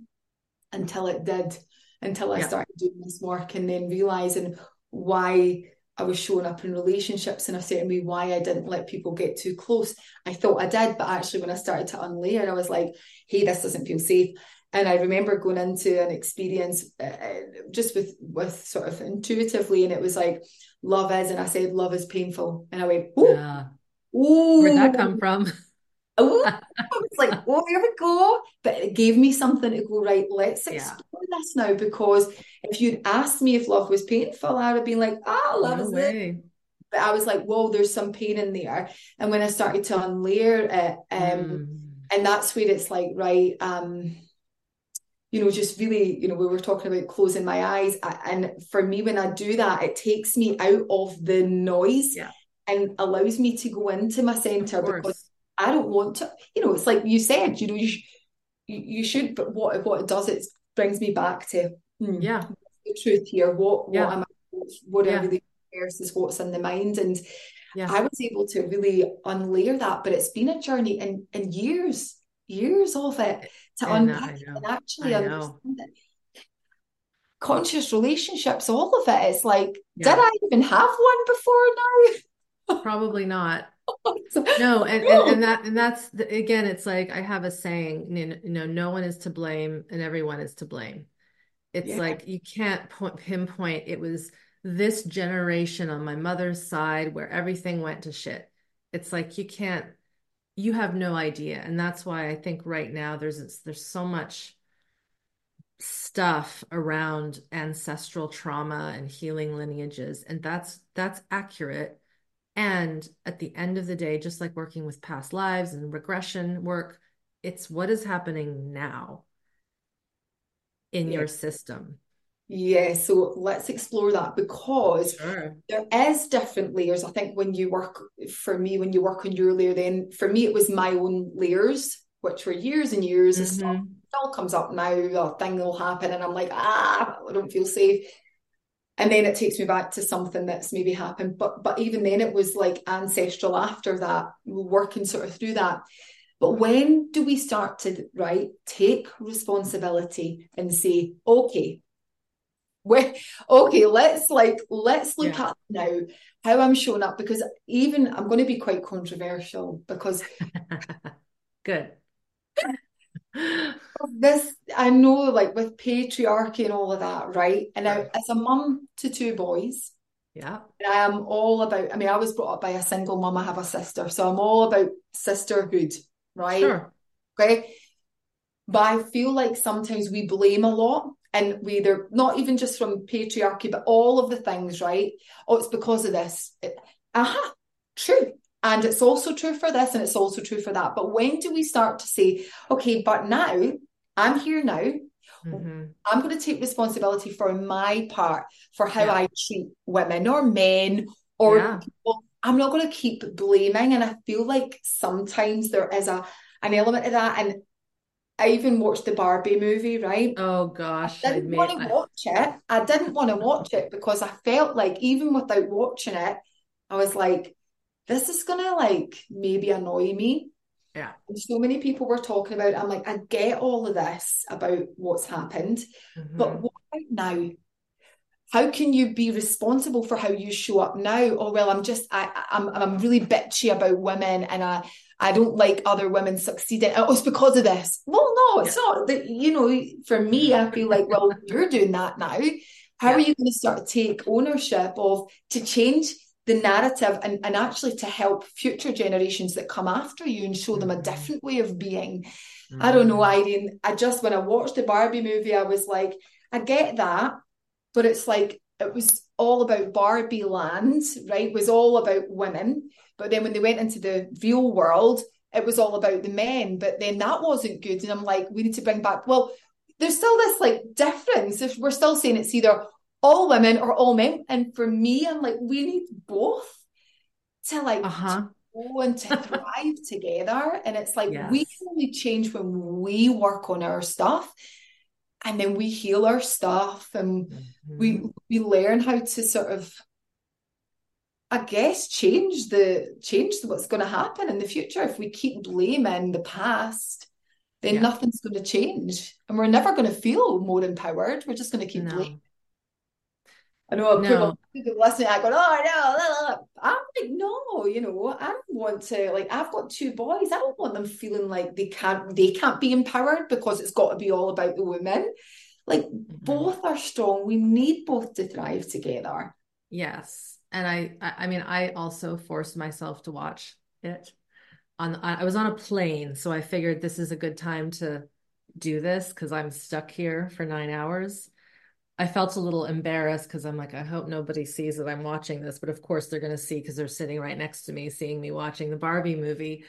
until it did until I yeah. started doing this work and then realizing why I was showing up in relationships in a certain way, why I didn't let people get too close. I thought I did, but actually, when I started to unlayer, I was like, hey, this doesn't feel safe. And I remember going into an experience uh, uh just with with sort of intuitively, and it was like, love is, and I said, love is painful, and I went, ooh, yeah. ooh. where'd that come from? oh, I was like, oh, here we go. But it gave me something to go, right, let's explore yeah. this now. Because if you'd asked me if love was painful, I would have been like, ah, oh, love no is way. it. But I was like, whoa, there's some pain in there. And when I started to unlayer it, um, mm. and that's where it's like, right, um, you know, just really, you know, we were talking about closing my eyes. And for me, when I do that, it takes me out of the noise yeah. and allows me to go into my center because I don't want to, you know, it's like you said, you know, you, sh- you should, but what, what it does, it brings me back to, hmm, yeah, the truth here. What, yeah. what am I, what yeah. I really versus what's in the mind. And yeah. I was able to really unlayer that, but it's been a journey and, and years, years of it to I unpack know, and actually understand it conscious relationships, all of it. It's like, yeah. did I even have one before now? Probably not no and, and, and that and that's the, again it's like i have a saying you know no one is to blame and everyone is to blame it's yeah. like you can't point, pinpoint it was this generation on my mother's side where everything went to shit it's like you can't you have no idea and that's why i think right now there's there's so much stuff around ancestral trauma and healing lineages and that's that's accurate and at the end of the day, just like working with past lives and regression work, it's what is happening now in yeah. your system. Yeah, so let's explore that because sure. there is different layers. I think when you work for me, when you work on your layer, then for me it was my own layers, which were years and years mm-hmm. of stuff. It all comes up now, a thing will happen, and I'm like, ah, I don't feel safe and then it takes me back to something that's maybe happened but but even then it was like ancestral after that working sort of through that but when do we start to right take responsibility and say okay where okay let's like let's look yeah. at now how i'm showing up because even i'm going to be quite controversial because good this I know like with patriarchy and all of that, right? And now as a mum to two boys, yeah, I am all about. I mean, I was brought up by a single mum. I have a sister, so I'm all about sisterhood, right? Sure. Okay. But I feel like sometimes we blame a lot, and we either not even just from patriarchy, but all of the things, right? Oh, it's because of this. Aha, uh-huh, true. And it's also true for this and it's also true for that. But when do we start to say, okay, but now I'm here now. Mm-hmm. I'm going to take responsibility for my part for how yeah. I treat women or men or yeah. people. I'm not going to keep blaming. And I feel like sometimes there is a an element of that. And I even watched the Barbie movie, right? Oh gosh. I didn't want to watch it. I didn't want to watch it because I felt like even without watching it, I was like, this is gonna like maybe annoy me. Yeah. And so many people were talking about, I'm like, I get all of this about what's happened, mm-hmm. but what about now? How can you be responsible for how you show up now? Oh well, I'm just I I'm I'm really bitchy about women and I I don't like other women succeeding. Oh, it's because of this. Well, no, it's yeah. not. That you know, for me, I feel like, well, you're doing that now. How yeah. are you going to start to take ownership of to change the narrative and, and actually to help future generations that come after you and show them a mm-hmm. different way of being? Mm-hmm. I don't know, mm-hmm. Irene. I just when I watched the Barbie movie, I was like, I get that, but it's like it was all about Barbie land, right? It was all about women. But then when they went into the real world, it was all about the men. But then that wasn't good. And I'm like, we need to bring back, well, there's still this like difference. If we're still saying it's either all women or all men. And for me, I'm like, we need both to like uh-huh. go and to thrive together. And it's like yes. we can only change when we work on our stuff and then we heal our stuff and mm-hmm. we we learn how to sort of I guess change the change what's going to happen in the future. If we keep blaming the past, then yeah. nothing's going to change, and we're never going to feel more empowered. We're just going to keep no. blaming. I know no. people listening, I go, oh no, I'm like, no, you know, I don't want to like I've got two boys. I don't want them feeling like they can't they can't be empowered because it's got to be all about the women. Like mm-hmm. both are strong. We need both to thrive together. Yes. And I I mean I also forced myself to watch it. On I was on a plane, so I figured this is a good time to do this because I'm stuck here for nine hours I felt a little embarrassed because I'm like, I hope nobody sees that I'm watching this. But of course, they're going to see because they're sitting right next to me, seeing me watching the Barbie movie.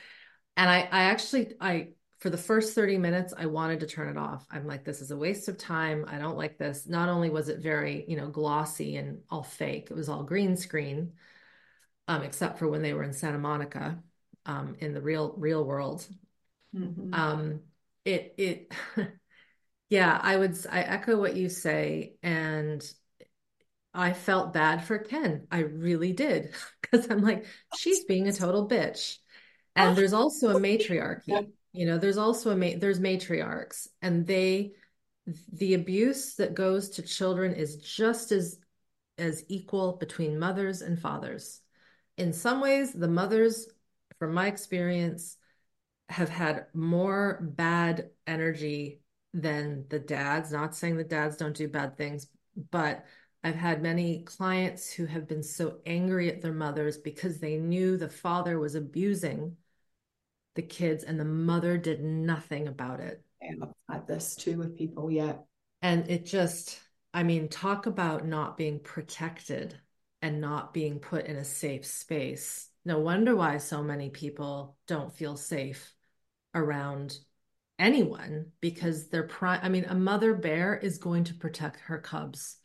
And I, I actually, I, for the first 30 minutes, I wanted to turn it off. I'm like, this is a waste of time. I don't like this. Not only was it very, you know, glossy and all fake, it was all green screen, um, except for when they were in Santa Monica, um, in the real, real world. Mm-hmm. Um, it, it, Yeah, I would I echo what you say and I felt bad for Ken. I really did because I'm like she's being a total bitch. And there's also a matriarchy. You know, there's also a ma- there's matriarchs and they the abuse that goes to children is just as as equal between mothers and fathers. In some ways, the mothers, from my experience, have had more bad energy than the dads. Not saying the dads don't do bad things, but I've had many clients who have been so angry at their mothers because they knew the father was abusing the kids and the mother did nothing about it. And I've had this too with people, yeah. And it just, I mean, talk about not being protected and not being put in a safe space. No wonder why so many people don't feel safe around anyone because they're prime. I mean, a mother bear is going to protect her cubs.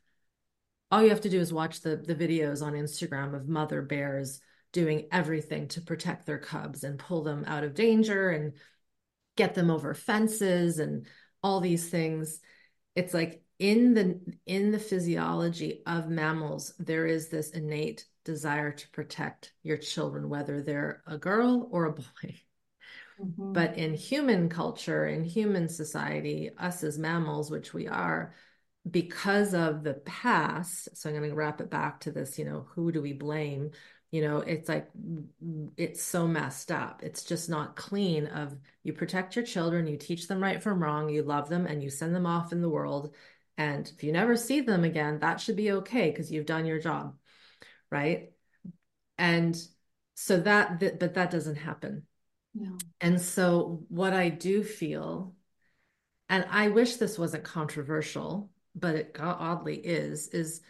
All you have to do is watch the the videos on Instagram of mother bears doing everything to protect their cubs and pull them out of danger and get them over fences and all these things. It's like in the in the physiology of mammals there is this innate desire to protect your children whether they're a girl or a boy Mm-hmm. But in human culture, in human society, us as mammals, which we are, because of the past, so I'm going to wrap it back to this, you know, who do we blame? You know, it's like it's so messed up. It's just not clean of you protect your children, you teach them right from wrong, you love them and you send them off in the world. And if you never see them again, that should be okay because you've done your job. Right. And so that, but that doesn't happen no. And so, what I do feel, and I wish this wasn't controversial, but it oddly is, is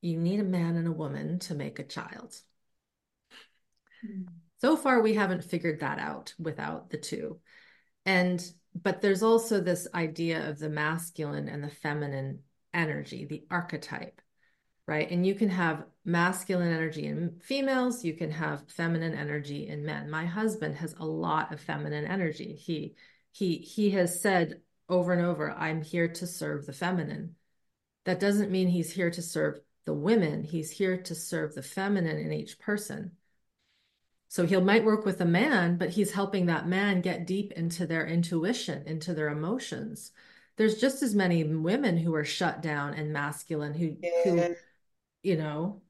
you need a man and a woman to make a child. So far, we haven't figured that out without the two. And, but there's also this idea of the masculine and the feminine energy, the archetype right? And you can have masculine energy in females, you can have feminine energy in men. My husband has a lot of feminine energy. He he he has said over and over, I'm here to serve the feminine. That doesn't mean he's here to serve the women. He's here to serve the feminine in each person. So he might work with a man, but he's helping that man get deep into their intuition, into their emotions. There's just as many women who are shut down and masculine who yeah. who you know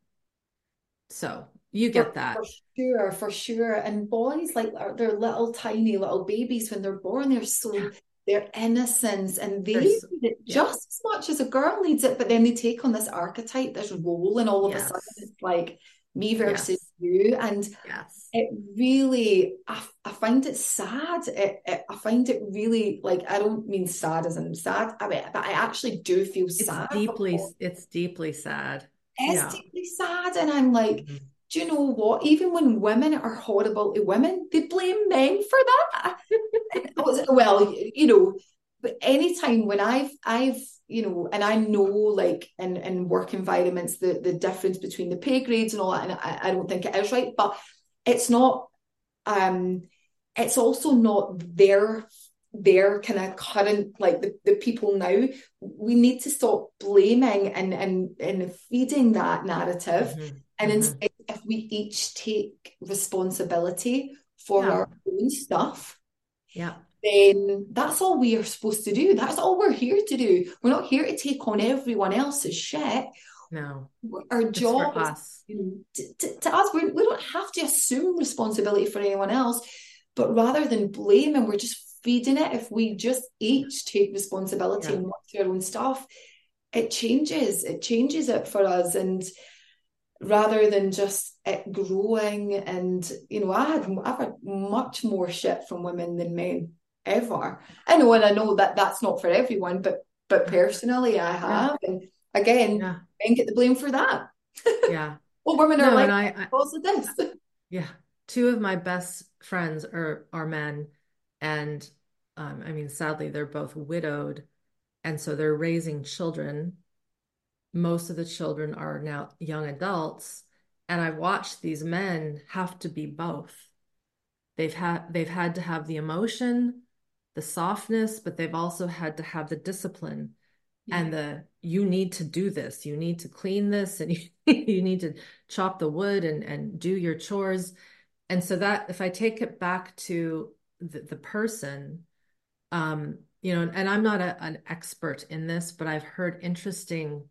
so you get for, that for sure, for sure. And boys, like they're little tiny little babies when they're born, they're so their innocence and they need it yeah. just as much as a girl needs it, but then they take on this archetype, this role, and all of yes. a sudden it's like me versus. You. And yes. it really, I, I find it sad. It, it, I find it really like, I don't mean sad as in sad, I mean, but I actually do feel it's sad. Deeply, it's deeply sad. It's yeah. deeply sad. And I'm like, mm-hmm do you know what? Even when women are horrible to women, they blame men for that. well, you know, but anytime when I've I've you know, and I know like in in work environments the the difference between the pay grades and all that, and I, I don't think it is right, but it's not. Um, it's also not their their kind of current like the, the people now we need to stop blaming and and and feeding that narrative mm-hmm. and mm-hmm. instead if we each take responsibility for yeah. our own stuff yeah then that's all we are supposed to do. That's all we're here to do. We're not here to take on everyone else's shit. No. Our job is, to, to, us. We're, we don't have to assume responsibility for anyone else but rather than blame and we're just feeding it if we just each take responsibility yeah. and work through our own stuff it changes. It changes it for us. And rather than just it growing and you know I had I've had much more shit from women than men ever. I know and I know that that's not for everyone but but personally I have yeah. and again yeah. men get the blame for that. Yeah. Well women are no, like I, I, this? Yeah. Two of my best friends are are men and um, I mean sadly they're both widowed and so they're raising children. Most of the children are now young adults and I've watched these men have to be both. They've had they've had to have the emotion the softness but they've also had to have the discipline yeah. and the you need to do this you need to clean this and you, you need to chop the wood and and do your chores and so that if i take it back to the, the person um you know and i'm not a, an expert in this but i've heard interesting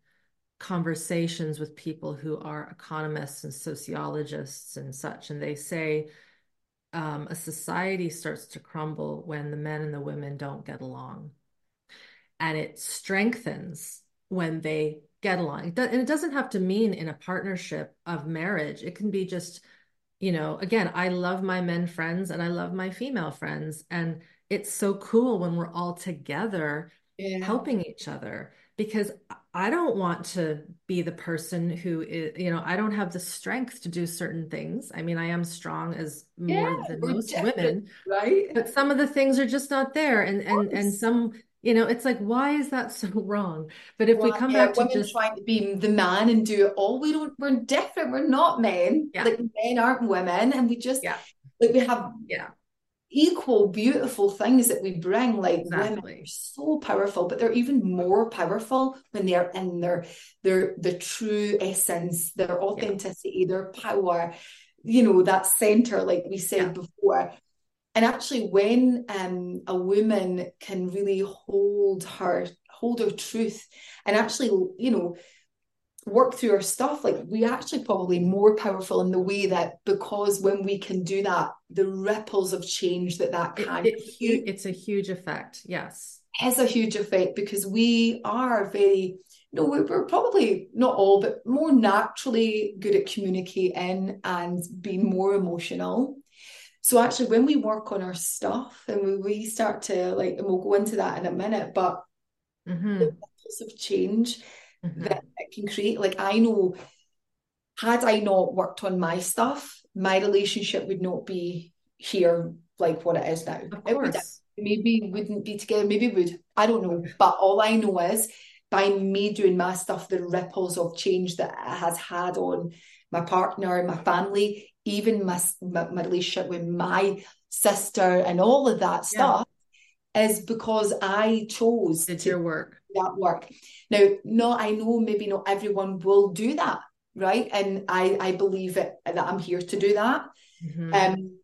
conversations with people who are economists and sociologists and such, and they say um, a society starts to crumble when the men and the women don't get along. And it strengthens when they get along. And it doesn't have to mean in a partnership of marriage, it can be just, you know, again, I love my men friends and I love my female friends. And it's so cool when we're all together yeah. helping each other because I don't want to be the person who is, you know, I don't have the strength to do certain things. I mean, I am strong as more yeah, than most women, right? But some of the things are just not there, and and and some, you know, it's like, why is that so wrong? But if well, we come yeah, back to just trying to be the man and do it all, we don't. We're different. We're not men. Yeah. Like men aren't women, and we just yeah. like we have yeah equal beautiful things that we bring like exactly. women are so powerful but they're even more powerful when they're in their their the true essence their authenticity yeah. their power you know that center like we said yeah. before and actually when um, a woman can really hold her hold her truth and actually you know work through our stuff like we actually probably more powerful in the way that because when we can do that the ripples of change that that can it, it, it's a huge effect yes has a huge effect because we are very you know we're probably not all but more naturally good at communicating and being more emotional so actually when we work on our stuff and we, we start to like and we'll go into that in a minute but mm-hmm. the ripples of change mm-hmm. that it can create. Like I know, had I not worked on my stuff, my relationship would not be here like what it is now. Of course. Would, maybe wouldn't be together, maybe would. I don't know. But all I know is by me doing my stuff, the ripples of change that it has had on my partner, my family, even my, my, my relationship with my sister and all of that stuff yeah. Is because I chose it's your work that work. Now, no, I know maybe not everyone will do that, right? And I I believe it that I'm here to do that. Mm-hmm. Um,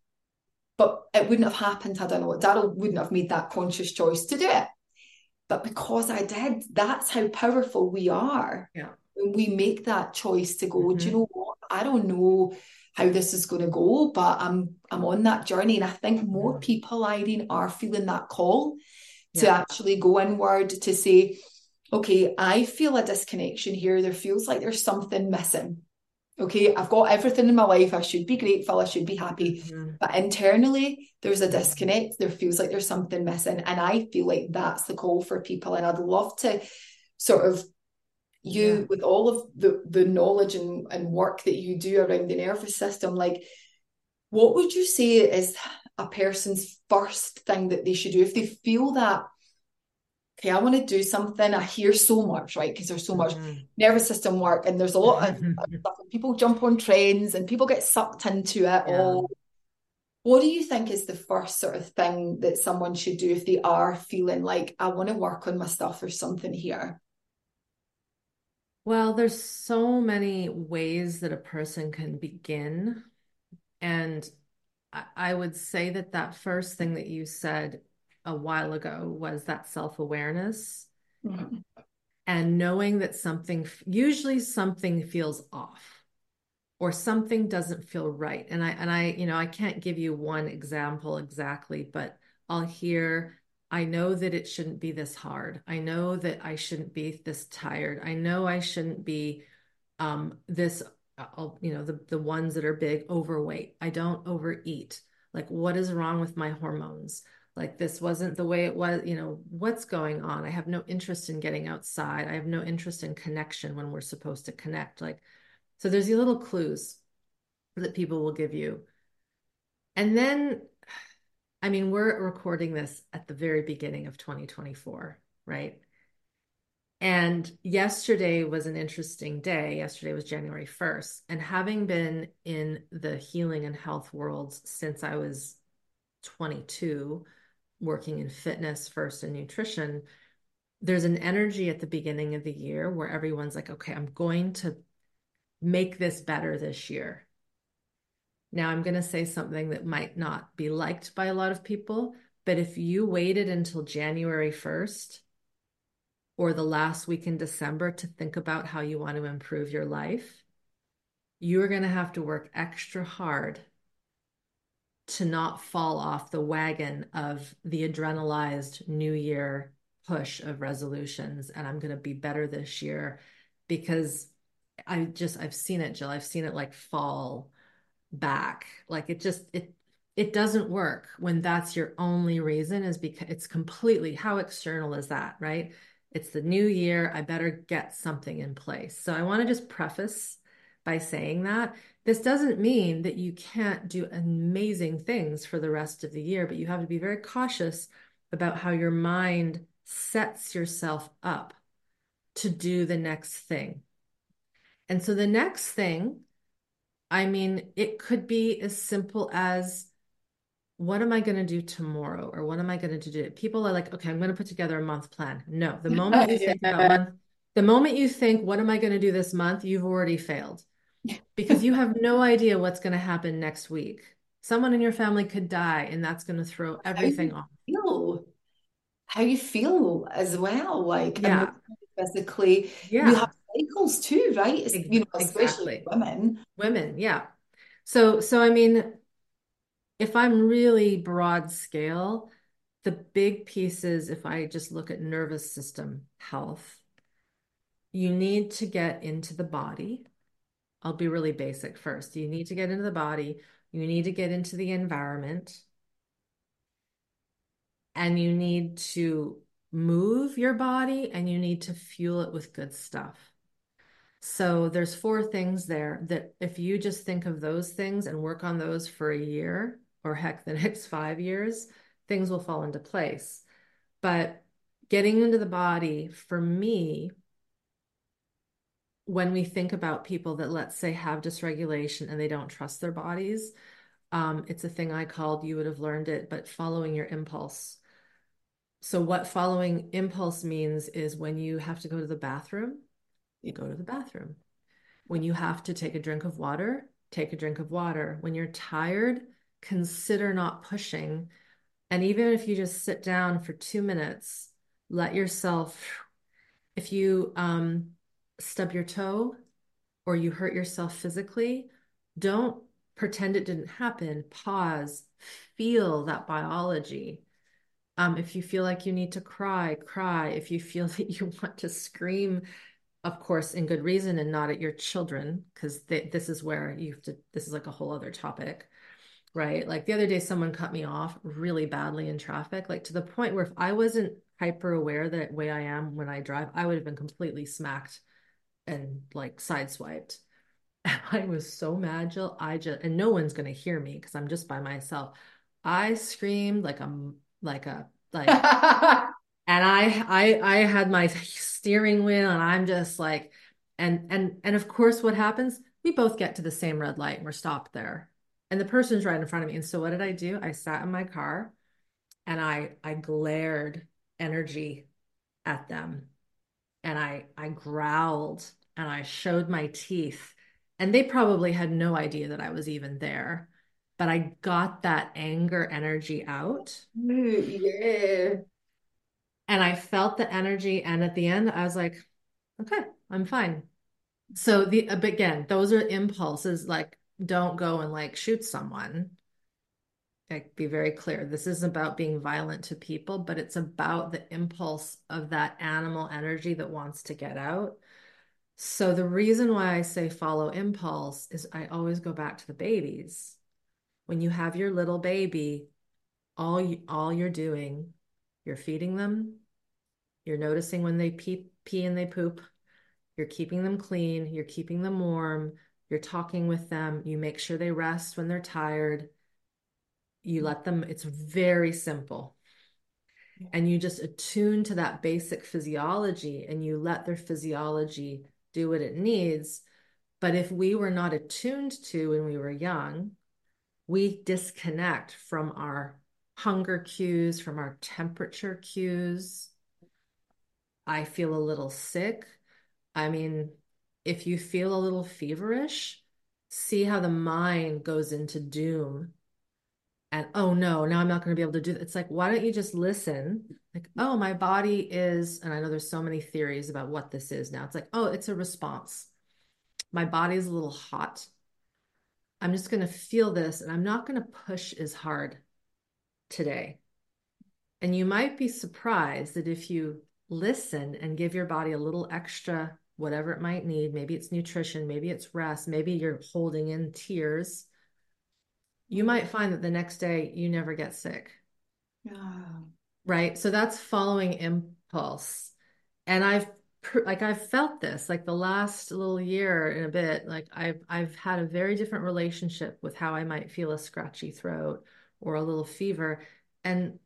but it wouldn't have happened had I not. Know. Daryl wouldn't have made that conscious choice to do it. But because I did, that's how powerful we are. Yeah. When we make that choice to go, mm-hmm. do you mm-hmm. know what? I don't know how this is going to go, but I'm I'm on that journey, and I think more people, Irene, are feeling that call to actually go inward to say, okay, I feel a disconnection here. There feels like there's something missing. Okay, I've got everything in my life. I should be grateful. I should be happy. Mm-hmm. But internally, there's a disconnect. There feels like there's something missing. And I feel like that's the call for people. And I'd love to sort of you yeah. with all of the the knowledge and, and work that you do around the nervous system like what would you say is a person's first thing that they should do if they feel that okay i want to do something i hear so much right because there's so much mm-hmm. nervous system work and there's a lot of stuff people jump on trains and people get sucked into it yeah. all what do you think is the first sort of thing that someone should do if they are feeling like i want to work on my stuff or something here well, there's so many ways that a person can begin. And I would say that that first thing that you said a while ago was that self awareness mm-hmm. and knowing that something, usually something feels off or something doesn't feel right. And I, and I, you know, I can't give you one example exactly, but I'll hear I know that it shouldn't be this hard. I know that I shouldn't be this tired. I know I shouldn't be um, this, uh, you know, the, the ones that are big overweight. I don't overeat. Like, what is wrong with my hormones? Like, this wasn't the way it was, you know, what's going on? I have no interest in getting outside. I have no interest in connection when we're supposed to connect. Like, so there's these little clues that people will give you. And then I mean, we're recording this at the very beginning of 2024, right? And yesterday was an interesting day. Yesterday was January 1st. And having been in the healing and health worlds since I was 22, working in fitness first and nutrition, there's an energy at the beginning of the year where everyone's like, okay, I'm going to make this better this year. Now, I'm going to say something that might not be liked by a lot of people, but if you waited until January 1st or the last week in December to think about how you want to improve your life, you're going to have to work extra hard to not fall off the wagon of the adrenalized new year push of resolutions. And I'm going to be better this year because I just, I've seen it, Jill. I've seen it like fall back. Like it just it it doesn't work when that's your only reason is because it's completely how external is that right? It's the new year i better get something in place. So i want to just preface by saying that this doesn't mean that you can't do amazing things for the rest of the year but you have to be very cautious about how your mind sets yourself up to do the next thing. And so the next thing I mean, it could be as simple as what am I going to do tomorrow or what am I going to do? People are like, okay, I'm going to put together a month plan. No, the moment you think about month, the moment you think, what am I going to do this month? You've already failed because you have no idea what's going to happen next week. Someone in your family could die and that's going to throw everything off. Feel, how you feel as well. Like yeah. physically, yeah. you have cycles too, right? It's, you know, especially exactly. women. Women, yeah. So, so I mean, if I'm really broad scale, the big pieces, if I just look at nervous system health, you need to get into the body. I'll be really basic first. You need to get into the body, you need to get into the environment, and you need to move your body and you need to fuel it with good stuff. So there's four things there that if you just think of those things and work on those for a year or heck the next 5 years, things will fall into place. But getting into the body for me when we think about people that let's say have dysregulation and they don't trust their bodies um, it's a thing i called you would have learned it but following your impulse so what following impulse means is when you have to go to the bathroom you go to the bathroom. When you have to take a drink of water, take a drink of water. When you're tired, consider not pushing. And even if you just sit down for two minutes, let yourself, if you um, stub your toe or you hurt yourself physically, don't pretend it didn't happen, pause, feel that biology. Um, if you feel like you need to cry, cry. If you feel that you want to scream, of course, in good reason and not at your children, because this is where you have to, this is like a whole other topic, right? Like the other day, someone cut me off really badly in traffic, like to the point where if I wasn't hyper aware that way I am when I drive, I would have been completely smacked and like sideswiped. I was so mad, Jill. I just, and no one's going to hear me because I'm just by myself. I screamed like a, like a, like, and I, I, I had my steering wheel and I'm just like, and, and, and of course, what happens? We both get to the same red light and we're stopped there. And the person's right in front of me. And so what did I do? I sat in my car and I, I glared energy at them and I, I growled and I showed my teeth and they probably had no idea that I was even there. But I got that anger energy out. Yeah. And I felt the energy. And at the end, I was like, okay, I'm fine. So the uh, again, those are impulses like don't go and like shoot someone. Like be very clear. This isn't about being violent to people, but it's about the impulse of that animal energy that wants to get out. So the reason why I say follow impulse is I always go back to the babies. When you have your little baby, all you, all you're doing, you're feeding them, you're noticing when they pee, pee and they poop, you're keeping them clean, you're keeping them warm, you're talking with them, you make sure they rest when they're tired. You let them, it's very simple. And you just attune to that basic physiology and you let their physiology do what it needs. But if we were not attuned to when we were young, we disconnect from our hunger cues, from our temperature cues. I feel a little sick. I mean, if you feel a little feverish, see how the mind goes into doom and oh no, now I'm not going to be able to do that. It's like, why don't you just listen? Like, oh, my body is, and I know there's so many theories about what this is now. It's like, oh, it's a response. My body is a little hot. I'm just going to feel this and I'm not going to push as hard today. And you might be surprised that if you listen and give your body a little extra, whatever it might need, maybe it's nutrition, maybe it's rest, maybe you're holding in tears you might find that the next day you never get sick. Yeah. Right. So that's following impulse. And I've like I've felt this like the last little year and a bit like I've I've had a very different relationship with how I might feel a scratchy throat or a little fever and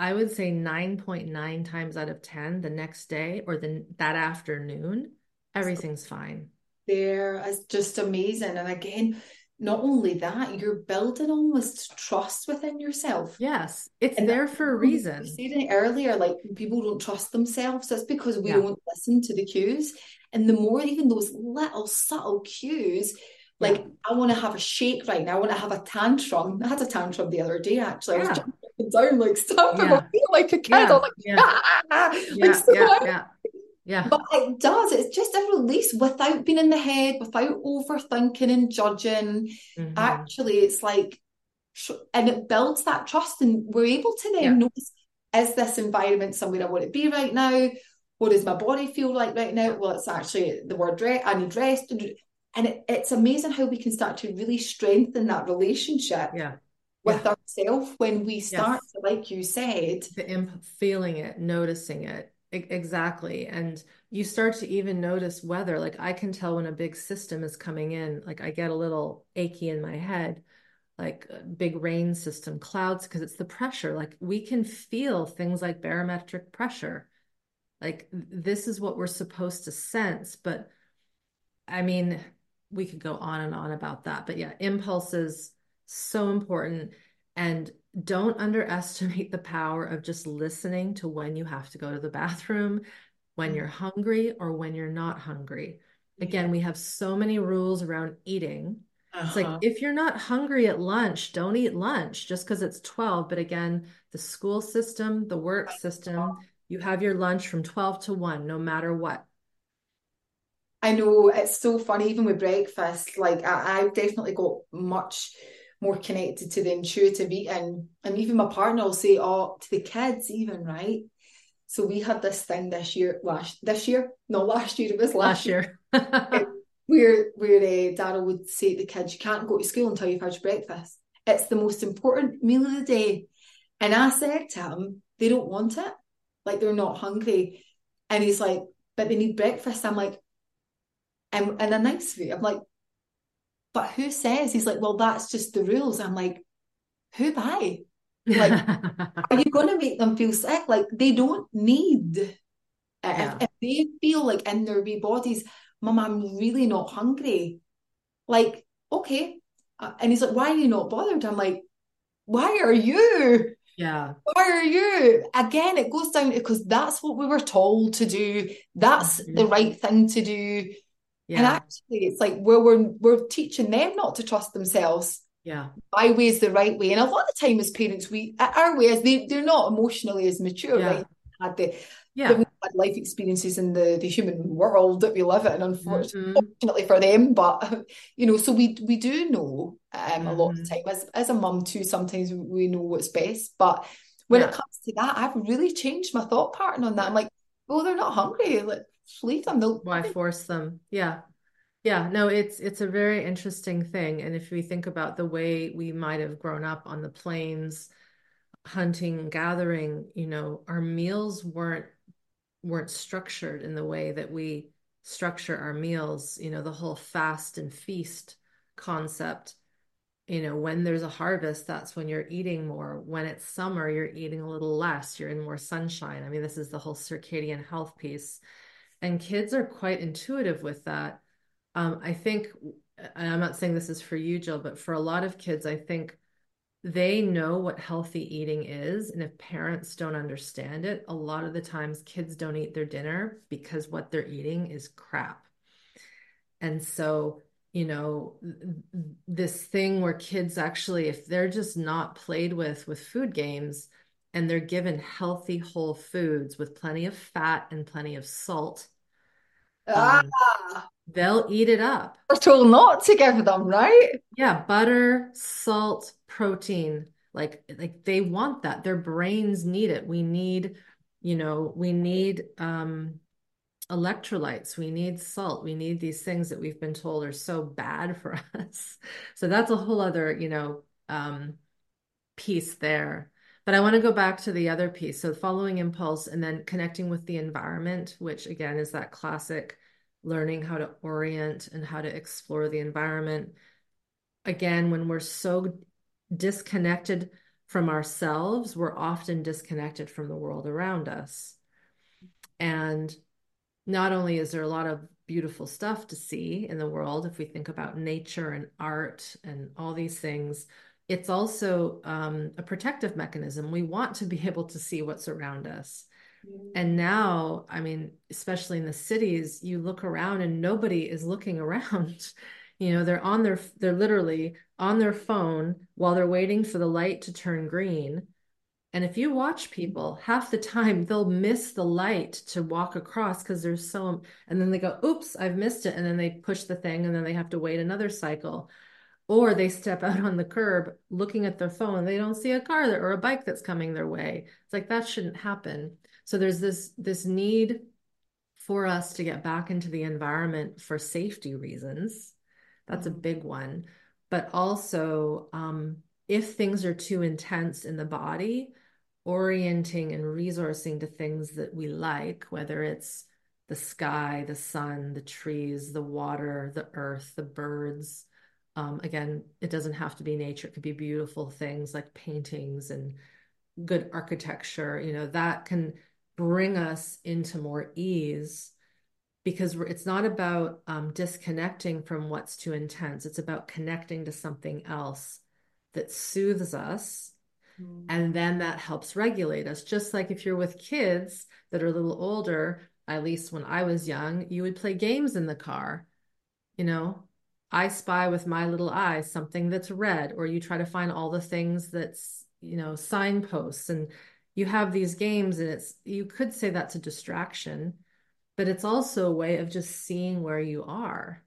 I would say 9.9 times out of 10 the next day or the that afternoon everything's fine. There is just amazing and again not only that, you're building almost trust within yourself. Yes, it's and there for a reason. You said it earlier, like people don't trust themselves. That's because we yeah. don't listen to the cues. And the more even those little subtle cues, like yeah. I want to have a shake right now, I want to have a tantrum. I had a tantrum the other day actually. I was jumping down, like stamping yeah. I feel like a kid. I'm like, yeah. Ah! like so yeah. Yeah. But it does. It's just a release without being in the head, without overthinking and judging. Mm-hmm. Actually, it's like, and it builds that trust. And we're able to then yeah. notice is this environment somewhere I want to be right now? What does my body feel like right now? Well, it's actually the word rest. I need rest. And it, it's amazing how we can start to really strengthen that relationship. Yeah with yeah. ourselves when we start yes. to, like you said, the imp- feeling it, noticing it, Exactly. And you start to even notice whether, Like I can tell when a big system is coming in, like I get a little achy in my head, like a big rain system, clouds, because it's the pressure. Like we can feel things like barometric pressure. Like this is what we're supposed to sense. But I mean, we could go on and on about that. But yeah, impulses so important. And don't underestimate the power of just listening to when you have to go to the bathroom, when you're hungry, or when you're not hungry. Again, we have so many rules around eating. Uh-huh. It's like uh-huh. if you're not hungry at lunch, don't eat lunch just because it's 12. But again, the school system, the work system, you have your lunch from 12 to 1, no matter what. I know it's so funny, even with breakfast. Like I, I've definitely got much more connected to the intuitive eating. And even my partner will say, oh, to the kids, even, right? So we had this thing this year, last this year, no, last year, it was last, last year. where where uh, Daryl would say to the kids, you can't go to school until you've had your breakfast. It's the most important meal of the day. And I said to him, they don't want it. Like they're not hungry. And he's like, but they need breakfast. I'm like, and in a nice way, I'm like, but who says? He's like, well, that's just the rules. I'm like, who by? Like, are you going to make them feel sick? Like, they don't need. Yeah. If, if, they feel like in their wee bodies, Mum, I'm really not hungry. Like, okay. Uh, and he's like, why are you not bothered? I'm like, why are you? Yeah. Why are you? Again, it goes down because that's what we were told to do. That's mm-hmm. the right thing to do. Yeah. And actually, it's like where we're we're teaching them not to trust themselves. Yeah. My way is the right way. And a lot of the time as parents, we our way is they, they're not emotionally as mature, yeah. right? Had the yeah. had life experiences in the, the human world that we live in, unfortunately mm-hmm. for them. But you know, so we we do know um, mm-hmm. a lot of the mm-hmm. time as as a mum too. Sometimes we know what's best, but when yeah. it comes to that, I've really changed my thought pattern on that. I'm like, well, they're not hungry. Like, leave them. They'll why force them? Yeah. Yeah, no, it's it's a very interesting thing. And if we think about the way we might have grown up on the plains, hunting, gathering, you know, our meals weren't weren't structured in the way that we structure our meals. You know, the whole fast and feast concept. You know, when there's a harvest, that's when you're eating more. When it's summer, you're eating a little less. You're in more sunshine. I mean, this is the whole circadian health piece. And kids are quite intuitive with that um, I think, I'm not saying this is for you, Jill, but for a lot of kids, I think they know what healthy eating is. And if parents don't understand it, a lot of the times kids don't eat their dinner because what they're eating is crap. And so, you know, this thing where kids actually, if they're just not played with with food games and they're given healthy whole foods with plenty of fat and plenty of salt, um, ah they'll eat it up. We're told not to give them, right? Yeah, butter, salt, protein. Like like they want that. Their brains need it. We need, you know, we need um electrolytes, we need salt, we need these things that we've been told are so bad for us. So that's a whole other, you know, um piece there. But I want to go back to the other piece. So following impulse and then connecting with the environment, which again is that classic learning how to orient and how to explore the environment. Again, when we're so disconnected from ourselves, we're often disconnected from the world around us. And not only is there a lot of beautiful stuff to see in the world, if we think about nature and art and all these things, it's also um, a protective mechanism. We want to be able to see what's around us. And now, I mean, especially in the cities, you look around and nobody is looking around. you know, they're on their, they're literally on their phone while they're waiting for the light to turn green. And if you watch people, half the time they'll miss the light to walk across because there's so, and then they go, oops, I've missed it. And then they push the thing and then they have to wait another cycle. Or they step out on the curb looking at their phone. They don't see a car or a bike that's coming their way. It's like that shouldn't happen. So there's this this need for us to get back into the environment for safety reasons. That's a mm-hmm. big one. But also, um, if things are too intense in the body, orienting and resourcing to things that we like, whether it's the sky, the sun, the trees, the water, the earth, the birds. Um, again, it doesn't have to be nature, it could be beautiful things like paintings and good architecture. You know, that can bring us into more ease because it's not about um, disconnecting from what's too intense. It's about connecting to something else that soothes us. Mm. And then that helps regulate us. Just like if you're with kids that are a little older, at least when I was young, you would play games in the car. You know, I spy with my little eye something that's red, or you try to find all the things that's, you know, signposts. And you have these games and it's you could say that's a distraction but it's also a way of just seeing where you are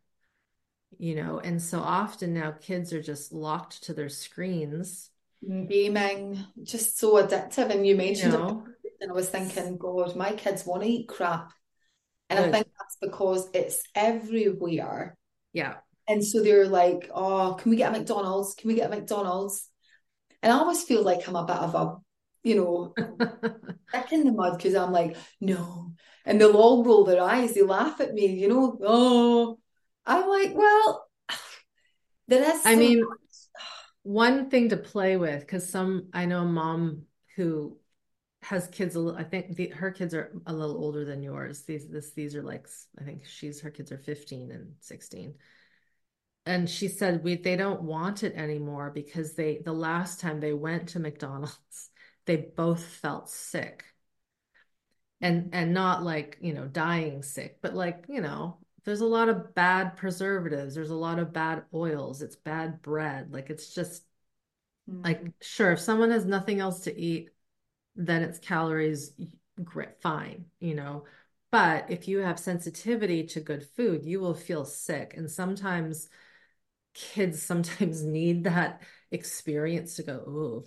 you know? And so often now kids are just locked to their screens. Gaming just so addictive. And you mentioned you know? it and i was thinking god my kids want to eat crap. And Good. i think that's because it's everywhere. Yeah and so they're like oh can we get a mcdonald's? Can we get a mcdonald's? And i always feel like i'm a bit of a you know stick in the mud because i'm like no. And they'll all roll their eyes. They laugh at me you know? Oh. I'm like well there is I so mean, much- one thing to play with because some I know a mom who has kids a little I think the, her kids are a little older than yours. These this these are like I think she's her kids are 15 and 16. And she said we they don't want it anymore because they the last time they went to McDonald's, they both felt sick. And and not like, you know, dying sick, but like, you know, there's a lot of bad preservatives, there's a lot of bad oils, it's bad bread. Like it's just like Mm, sure if someone has nothing else to eat then it's calories great fine you know. But if you have sensitivity to good food you will feel sick. And sometimes kids sometimes need that experience to go ooh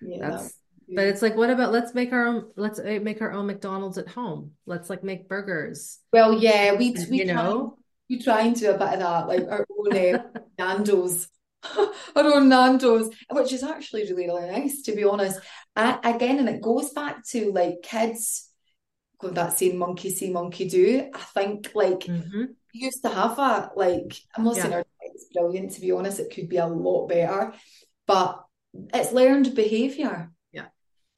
yeah. that's but it's like what about let's make our own let's eh, make our own McDonald's at home. Let's like make burgers well yeah we we you try know we try and do a bit of that like our own uh, Nando's. Our own Nando's which is actually really really nice to be honest. I, again and it goes back to like kids going that saying monkey see monkey do. I think like Mhm. we used to have that like I'm not saying our diet is brilliant to be honest. It could be a lot better but it's learned behavior yeah.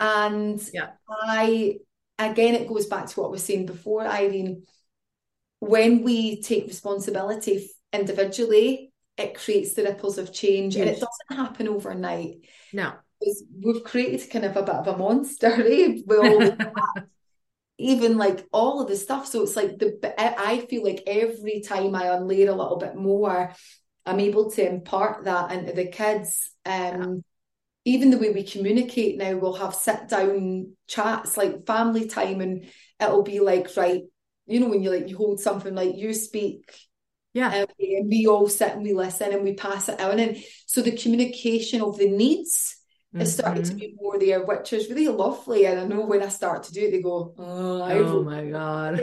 And yeah. I again it goes back to what I was saying before Irene. When we take responsibility individually it creates the ripples of change and it doesn't happen overnight. No. We've created kind of a bit of a monster eh? with all even like all of the stuff. So it's like the I feel like every time I unlayer a little bit more, I'm able to impart that into the kids. Um, even the way we communicate now, we'll have sit down chats like family time, and it'll be like, right, you know, when you like you hold something like you speak, yeah. um, and we all sit and we listen and we pass it on, and so the communication of the needs is starting to hmm be more there, which is really lovely. And I know when I start to do it, they go, "Oh, oh my god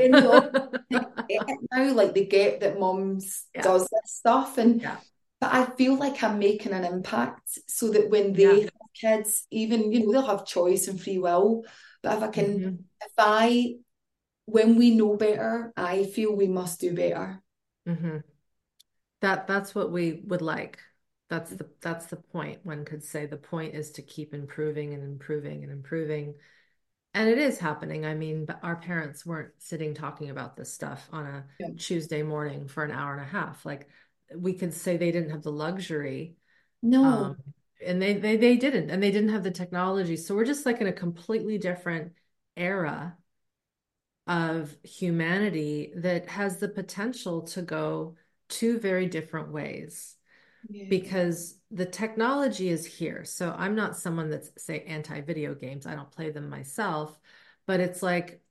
and they all they get it now, like they get that moms yeah does this stuff, and yeah but I feel like I'm making an impact so that when they have kids, even you know they'll have choice and free will, but if I can, hmm if I, when we know better, I feel we must do better. Mm-hmm. That that's what we would like. That's the that's the point. One could say the point is to keep improving and improving and improving. And it is happening. I mean, but our parents weren't sitting talking about this stuff on a Yeah. Tuesday morning for an hour and a half. Like we could say they didn't have the luxury. No, Um, and they they they didn't, and they didn't have the technology. So we're just like in a completely different era of humanity that has the potential to go two very different ways yeah, because the technology is here. So I'm not someone that's say anti-video games. I don't play them myself, but it's like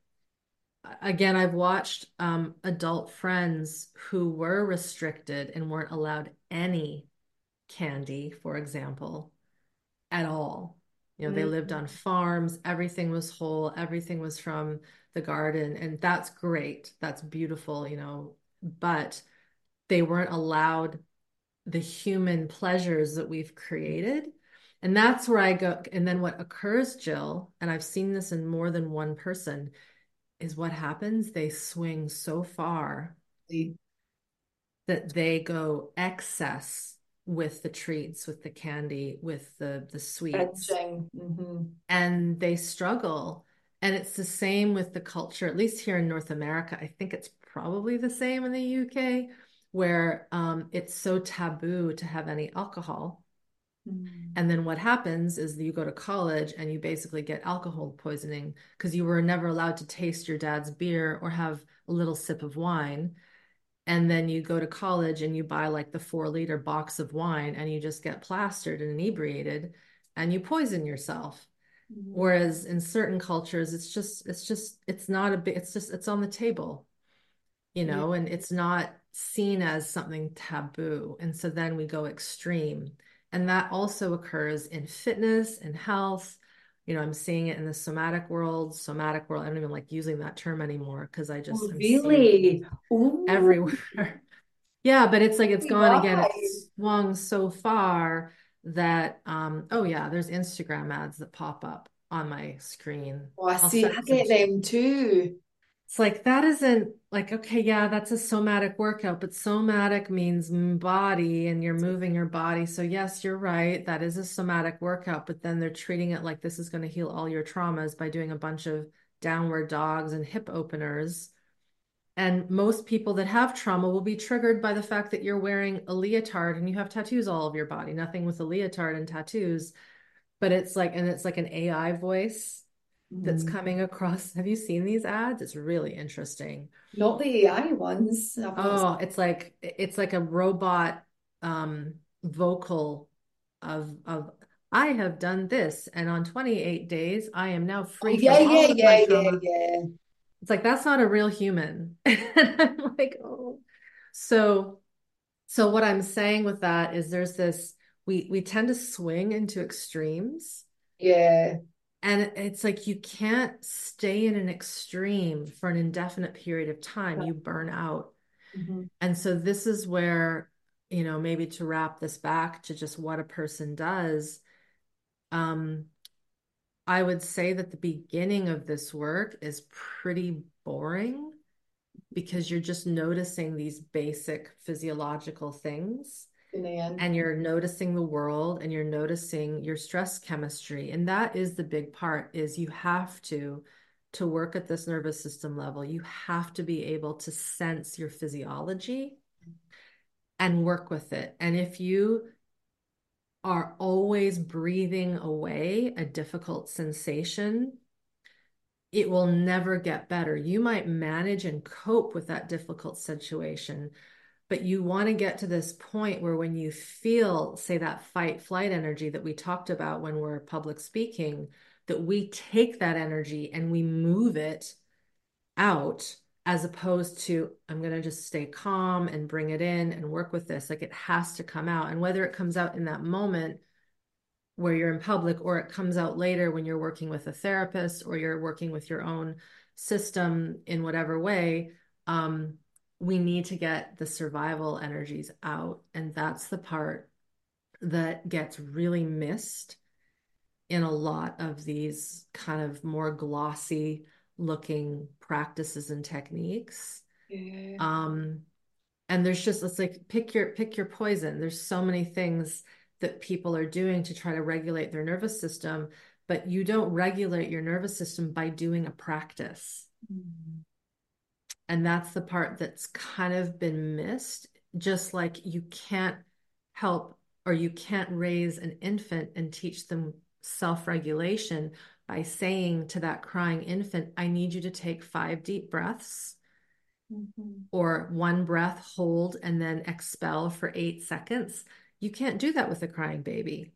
again, I've watched um, adult friends who were restricted and weren't allowed any candy, for example, at all. You know, they lived Mm, on farms, everything was whole, everything was from the garden, and that's great. That's beautiful, you know, but they weren't allowed the human pleasures that we've created. And that's where I go. And then what occurs, Jill, and I've seen this in more than one person, is what happens. They swing so far that they go excess with the treats, with the candy, with the the sweets, Binging. hmm and they struggle. And it's the same with the culture, at least here in North America. I think it's probably the same in the UK, where um, it's so taboo to have any alcohol. Mm. And then what happens is you go to college and you basically get alcohol poisoning because you were never allowed to taste your dad's beer or have a little sip of wine. And then you go to college and you buy like the four liter box of wine and you just get plastered and inebriated and you poison yourself. Mm. Whereas in certain cultures, it's just, it's just, it's not a big, it's just, it's on the table. you know, yeah. and it's not seen as something taboo. And so then we go extreme. And that also occurs in fitness and health. You know, I'm seeing it in the somatic world, somatic world. I don't even like using that term anymore because I just oh, really everywhere. yeah, but it's like it's gone again. It's swung so far that um oh yeah, there's Instagram ads that pop up on my screen. Oh, I see. I get them too. It's like that isn't like, okay, yeah, that's a somatic workout, but somatic means body and you're moving your body. So, yes, you're right. That is a somatic workout, but then they're treating it like this is going to heal all your traumas by doing a bunch of downward dogs and hip openers. And most people that have trauma will be triggered by the fact that you're wearing a leotard and you have tattoos all of your body. Nothing with a leotard and tattoos, but it's like, and it's like an AI voice that's mm. coming across. Have you seen these ads? It's really interesting. Not the AI ones. Oh, it's like it's like a robot um vocal of of I have done this and on 28 days I am now free oh, yeah, yeah, yeah, yeah, yeah. It's like that's not a real human. I'm like, oh. So so what I'm saying with that is there's this we we tend to swing into extremes. Yeah and it's like you can't stay in an extreme for an indefinite period of time. You burn out. Mm-hmm. and so this is where you know maybe to wrap this back to just what a person does um i would say that the beginning of this work is pretty boring because you're just noticing these basic physiological things and you're noticing the world and you're noticing your stress chemistry. And that is the big part is you have to to work at this nervous system level you have to be able to sense your physiology and work with it. And if you are always breathing away a difficult sensation it will never get better. You might manage and cope with that difficult situation but you want to get to this point where when you feel say that fight flight energy that we talked about when we're public speaking that we take that energy and we move it out as opposed to i'm going to just stay calm and bring it in and work with this. Like it has to come out. And whether it comes out in that moment where you're in public or it comes out later when you're working with a therapist or you're working with your own system in whatever way um, we need to get the survival energies out. And that's the part that gets really missed in a lot of these kind of more glossy looking practices and techniques. Yeah. Um, and there's just it's like pick your pick your poison. There's so many things that people are doing to try to regulate their nervous system, but you don't regulate your nervous system by doing a practice. Mm-hmm. And that's the part that's kind of been missed. Just like you can't help or you can't raise an infant and teach them self regulation by saying to that crying infant, I need you to take five deep breaths. Mm-hmm. Or one breath, hold, and then expel for eight seconds. You can't do that with a crying baby.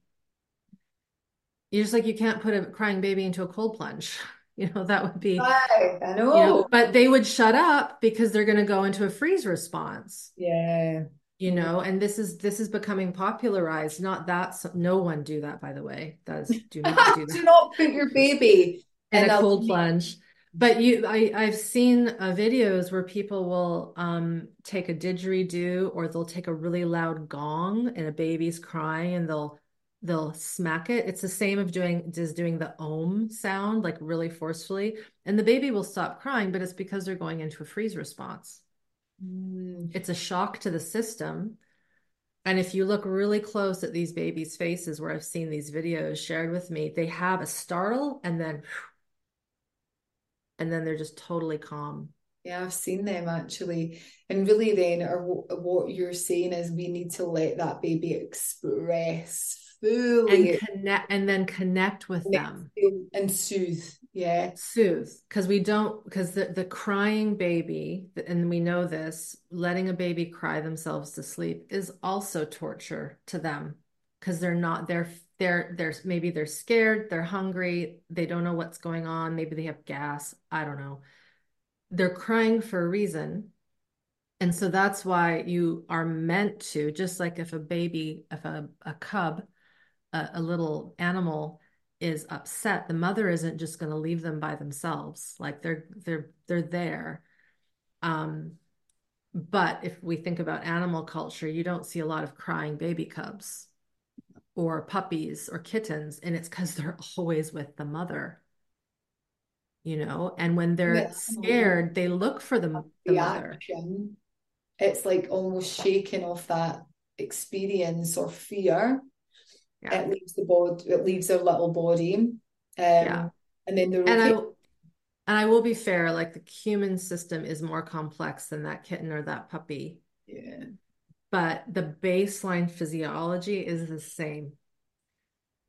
You're just like you can't put a crying baby into a cold plunge. You know, that would be, I know. You know, but they would shut up because they're going to go into a freeze response. Yeah. You know, and this is this is becoming popularized. Not that no one do that, by the way. Does do not do that. do not put your baby in a cold plunge. But you, I, I've seen uh, videos where people will um, take a didgeridoo or they'll take a really loud gong and a baby's crying and they'll they'll smack it. It's the same of doing just doing the om sound like really forcefully, and the baby will stop crying, but it's because they're going into a freeze response. Mm. It's a shock to the system. And if you look really close at these babies' faces, where I've seen these videos shared with me, they have a startle and then, and then they're just totally calm. Yeah, I've seen them actually. And really, then, or what you're saying is we need to let that baby express fully and connect and then connect with them. and soothe yeah. Soothe because we don't because the, the crying baby and we know this letting a baby cry themselves to sleep is also torture to them because they're not they're they're they're maybe they're scared they're hungry they don't know what's going on maybe they have gas i don't know. They're crying for a reason And so that's why you are meant to, just like if a baby, if a, a cub, a, a little animal is upset, the mother isn't just going to leave them by themselves. Like they're they're they're there. Um, but if we think about animal culture, you don't see a lot of crying baby cubs or puppies or kittens, and it's because they're always with the mother. You know, and when they're yeah. scared, they look for the, the mother. It's like almost shaking off that experience or fear yeah. it leaves the body it leaves their little body um, yeah. and then okay. and I and I will be fair like the human system is more complex than that kitten or that puppy. Yeah. But the baseline physiology is the same.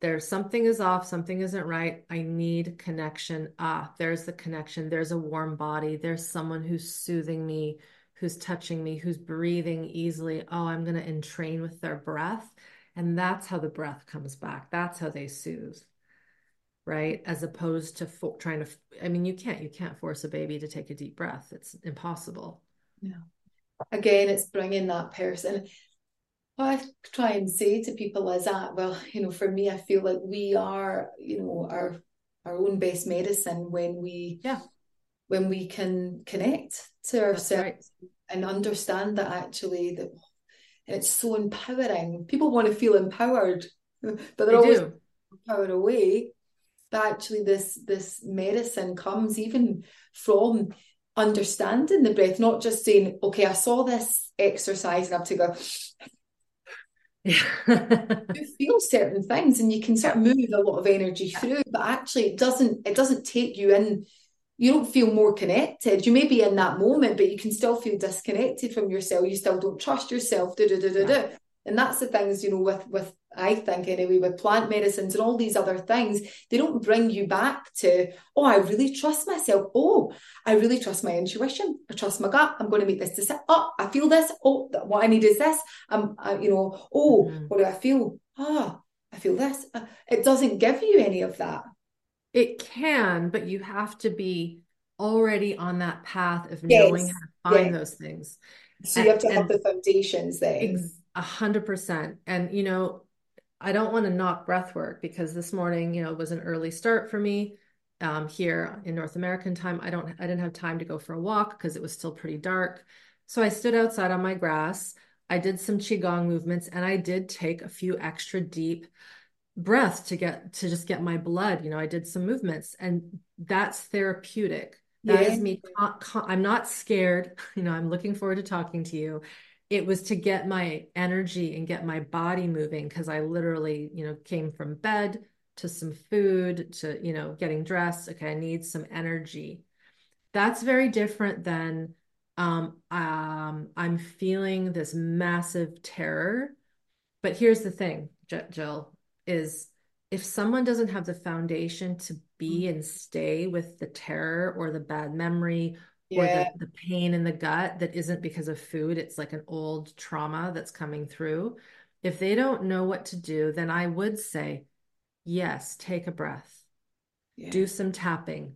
There's something is off something isn't right. I need connection. Ah there's the connection. There's a warm body. There's someone who's soothing me who's touching me who's breathing easily. Oh i'm going to entrain with their breath and that's how the breath comes back. That's how they soothe. Right. As opposed to fo- trying to, I mean, you can't, you can't force a baby to take a deep breath. It's impossible. Yeah. Again, it's bringing that person. What I try and say to people is that, well, you know, for me, I feel like we are, you know, our our own best medicine when we yeah when we can connect to ourselves right. and understand that actually that and it's so empowering. People want to feel empowered, but they're they always empowered away. But actually, this this medicine comes even from understanding the breath, not just saying, "Okay, I saw this exercise and I have to go." you feel certain things, and you can sort of move a lot of energy through, but actually, it doesn't. It doesn't take you in you don't feel more connected. You may be in that moment, but you can still feel disconnected from yourself. You still don't trust yourself. Da, da, da, da, da. And that's the things, you know, with with I think anyway, with plant medicines and all these other things, they don't bring you back to, oh, I really trust myself. Oh, I really trust my intuition. I trust my gut. I'm going to make this decision. Oh, I feel this. Oh, what I need is this. Um, I, you know, oh, mm-hmm. what do I feel? Ah, I feel this. Uh, it doesn't give you any of that. It can, but you have to be already on that path of yes. knowing how to find yes. those things. So you have to have the foundations there. A hundred percent. And you know, I don't want to knock breath work because this morning, you know, it was an early start for me. Um, here in North American time, I don't I didn't have time to go for a walk because it was still pretty dark. So I stood outside on my grass. I did some qigong movements and I did take a few extra deep breath to get to just get my blood. You know i did some movements and that's therapeutic. That yeah. is me i'm not scared. You know i'm looking forward to talking to you. It was to get my energy and get my body moving because i literally you know came from bed to some food to you know getting dressed. Okay i need some energy. That's very different than um, um i'm feeling this massive terror. But here's the thing jill is if someone doesn't have the foundation to be mm-hmm. and stay with the terror or the bad memory yeah. or the, the pain in the gut that isn't because of food, it's like an old trauma that's coming through. If they don't know what to do, then I would say, yes, take a breath, yeah. do some tapping,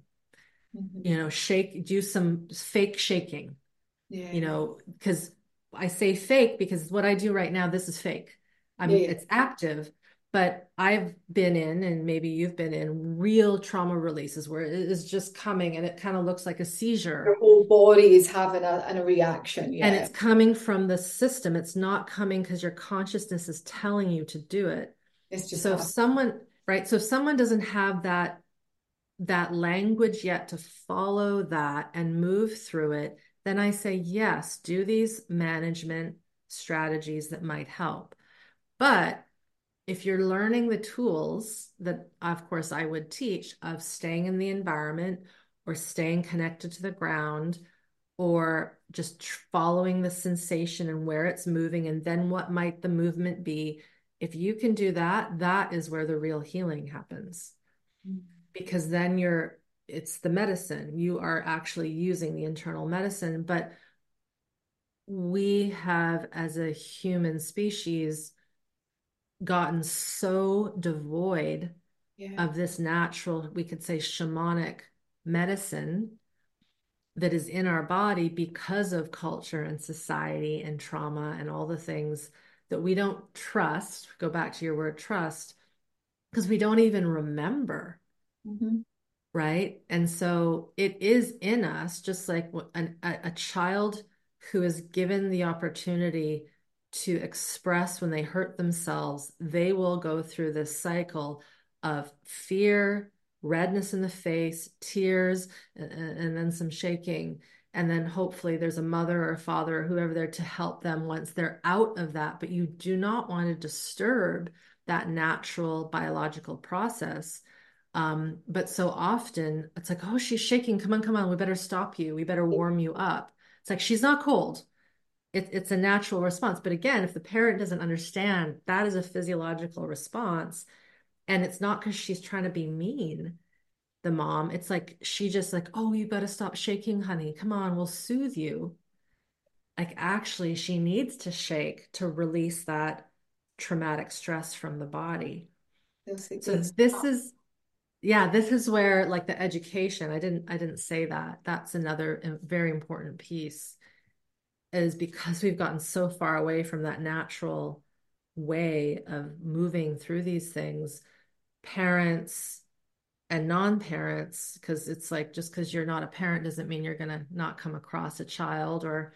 mm-hmm. you know, shake, do some fake shaking, yeah. you know, because I say fake because what I do right now, this is fake. I mean, yeah. it's active, but I've been in, and maybe you've been in real trauma releases where it is just coming and it kind of looks like a seizure. Your whole body is having a, a reaction. Yeah. And it's coming from the system. It's not coming because your consciousness is telling you to do it. It's just so if someone, right? So if someone doesn't have that that language yet to follow that and move through it, then I say, yes, do these management strategies that might help. But if you're learning the tools that of course i would teach of staying in the environment or staying connected to the ground or just following the sensation and where it's moving and then what might the movement be if you can do that that is where the real healing happens. Mm-hmm. because then you're it's the medicine. You are actually using the internal medicine. But we have as a human species gotten so devoid yeah. of this natural, we could say shamanic medicine that is in our body because of culture and society and trauma and all the things that we don't trust. Go back to your word trust, because we don't even remember. Mm-hmm. Right. And so it is in us, just like an, a, a child who is given the opportunity to express when they hurt themselves, they will go through this cycle of fear, redness in the face, tears, and, and, then some shaking. And then hopefully there's a mother or father or whoever there to help them once they're out of that. But you do not want to disturb that natural biological process. Um, but so often it's like, oh, she's shaking. Come on, come on. We better stop you. We better warm you up. It's like she's not cold. It, it's a natural response. But again, if the parent doesn't understand that is a physiological response, and it's not because she's trying to be mean, the mom, it's like she just like, oh, you got to stop shaking, honey. Come on, we'll soothe you. Like actually, she needs to shake to release that traumatic stress from the body. So this is yeah this is where like the education i didn't i didn't say that that's another very important piece is because we've gotten so far away from that natural way of moving through these things parents and non-parents because it's like just because you're not a parent doesn't mean you're going to not come across a child or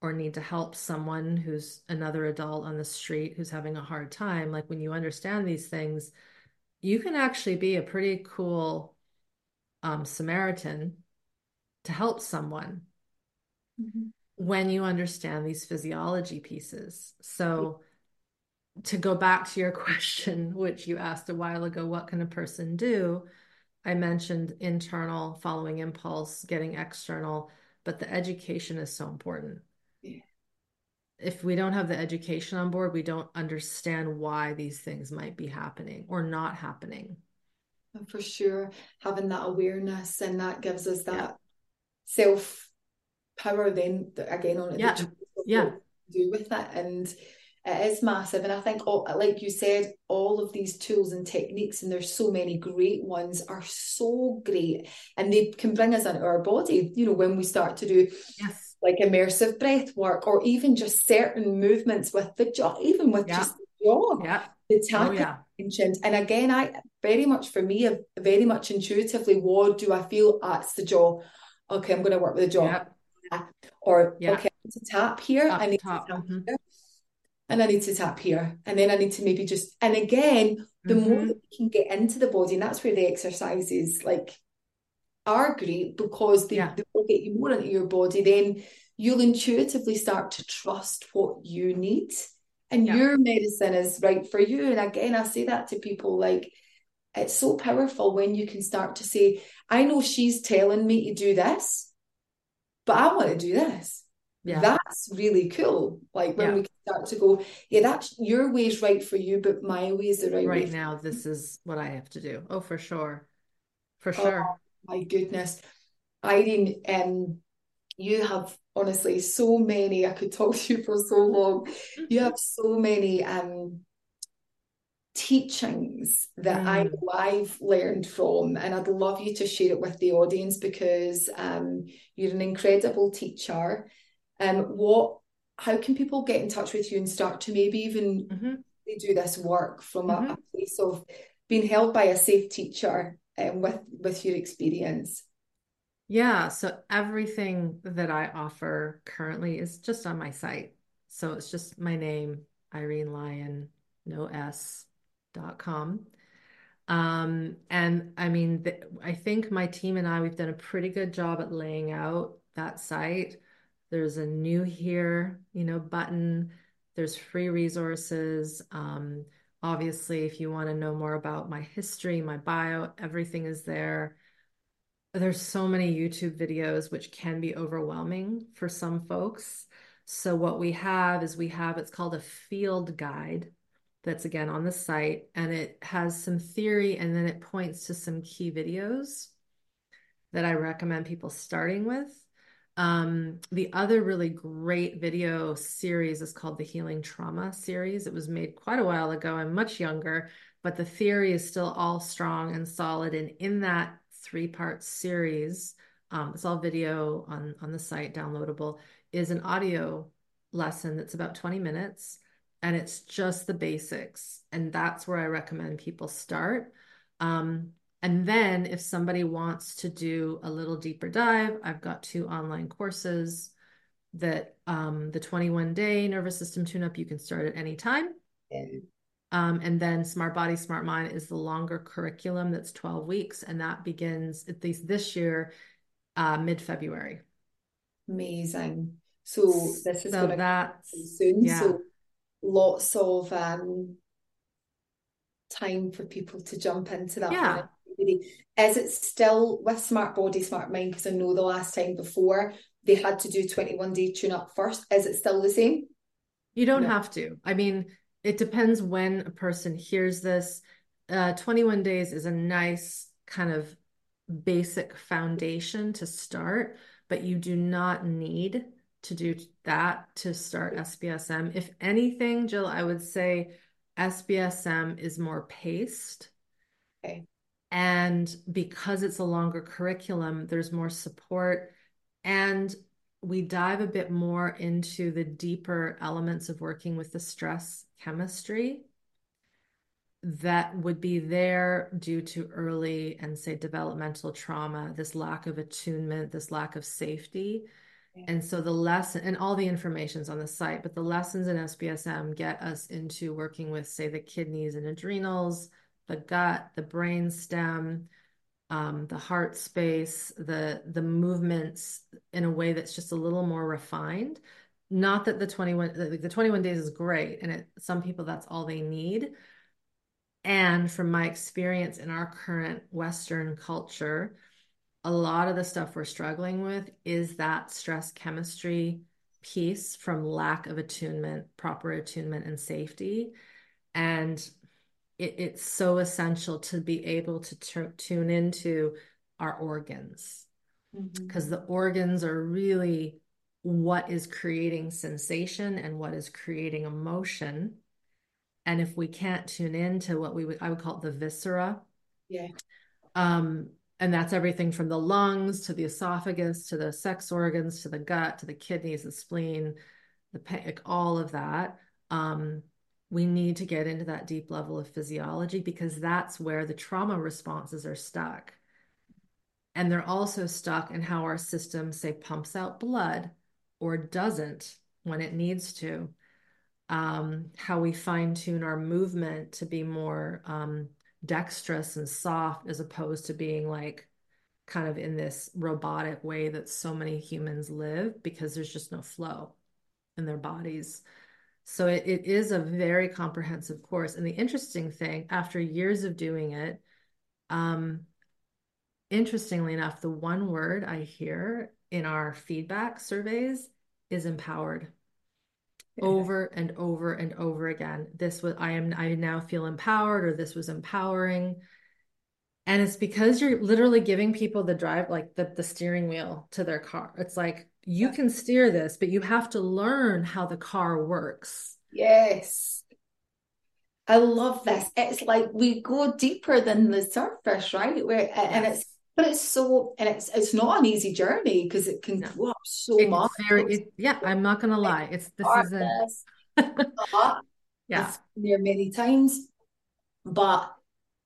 or need to help someone who's another adult on the street who's having a hard time. Like when you understand these things you can actually be a pretty cool um, samaritan to help someone. Mm-hmm when you understand these physiology pieces. So, mm-hmm. to go back to your question, which you asked a while ago, what can a person do? I mentioned internal, following impulse, getting external, but the education is so important. Yeah. If we don't have the education on board, we don't understand why these things might be happening or not happening. For sure, having that awareness and that gives us that yeah. self power then again on yeah. the yeah. do with it and it is massive. And i think all, like you said all of these tools and techniques and there's so many great ones are so great. And they can bring us into our body you know when we start to do yes. like immersive breath work or even just certain movements with the jaw even with yeah. just the jaw. Yeah. The oh, tap oh, yeah. and again i very much for me very much intuitively what do i feel? Ah, That's the jaw. Okay i'm going to work with the jaw yeah or yeah. okay, I need to tap here, Up I need top. to tap mm-hmm. here, and I need to tap here, and then I need to maybe just and again, the mm-hmm. more that we can get into the body, and that's where the exercises like are great because they, yeah. they will get you more into your body, then you'll intuitively start to trust what you need. And yeah. your medicine is right for you. And again, I say that to people like it's so powerful when you can start to say, I know she's telling me to do this but I want to do this. Yeah. That's really cool. Like when yeah. we start to go, yeah, that's your way is right for you, but my way is the right, right way. now, this is what I have to do. Oh, for sure. For oh, sure. my goodness. Irene, um, you have honestly so many, I could talk to you for so long. You have so many um teachings that mm. I, I've learned from, and I'd love you to share it with the audience because um, you're an incredible teacher. Um, what, how can people get in touch with you and start to maybe even mm-hmm. do this work from mm-hmm. a, a, place of being held by a safe teacher um, with with your experience? Yeah, so everything that I offer currently is just on my site. So it's just my name, Irene Lyon, no S, dot com. Um, and I mean, I think my team and I, we've done a pretty good job at laying out that site. There's a new here, you know, button. There's free resources. Um, obviously, if you want to know more about my history, my bio, everything is there. There's so many YouTube videos, which can be overwhelming for some folks. So what we have is we have, it's called a field guide that's again on the site and it has some theory and then it points to some key videos that I recommend people starting with. Um, the other really great video series is called the Healing Trauma series. It was made quite a while ago. I'm much younger, but the theory is still all strong and solid. And in that three part series um, it's all video on on the site, downloadable, is an audio lesson that's about 20 minutes and it's just the basics. And that's where I recommend people start. Um, and then if somebody wants to do a little deeper dive, I've got two online courses that um, the 21 day nervous system tune up, you can start at any time. Yeah. Um, and then Smart Body, Smart Mind is the longer curriculum that's 12 weeks. And that begins at least this year, uh, mid February. Amazing. So this is so going to soon. Yeah. So lots of um, time for people to jump into that. Yeah. Is it still with Smart Body, Smart Mind? Because I know the last time before they had to do 21 day tune up first. Is it still the same? You don't no. have to. I mean, it depends when a person hears this. Uh, 21 days is a nice kind of basic foundation to start, but you do not need to do that to start SBSM. If anything, Jill, I would say SBSM is more paced. Okay. And because it's a longer curriculum, there's more support. And we dive a bit more into the deeper elements of working with the stress chemistry that would be there due to early and say developmental trauma, this lack of attunement, this lack of safety. And so the lesson and all the information's on the site, but the lessons in SBSM get us into working with, say, the kidneys and adrenals, the gut, the brain stem, um, the heart space, the the movements in a way that's just a little more refined. Not that the 21 the, the 21 days is great, and it, some people that's all they need. And from my experience in our current Western culture, a lot of the stuff we're struggling with is that stress chemistry piece from lack of attunement, proper attunement, and safety. And it, it's so essential to be able to t- tune into our organs because mm-hmm. the organs are really what is creating sensation and what is creating emotion. And if we can't tune into what we would, I would call it the viscera. Yeah. Um, and that's everything from the lungs to the esophagus to the sex organs to the gut to the kidneys the spleen the like all of that. Um, we need to get into that deep level of physiology because that's where the trauma responses are stuck. And they're also stuck in how our system say pumps out blood or doesn't when it needs to. Um, how we fine tune our movement to be more um, dexterous and soft as opposed to being like kind of in this robotic way that so many humans live because there's just no flow in their bodies. So it, it is a very comprehensive course. And the interesting thing, after years of doing it, um, interestingly enough, the one word I hear in our feedback surveys is empowered over and over and over again. This was I am I now feel empowered or this was empowering. And it's because you're literally giving people the drive like the the steering wheel to their car. It's like you can steer this, but you have to learn how the car works. Yes. I love this. It's like we go deeper than the surface, right? Where yes. and it's but it's so and it's it's not an easy journey because it can no. go up so it's much. Very, it, yeah, I'm not gonna lie. It's this is a yeah there many times, but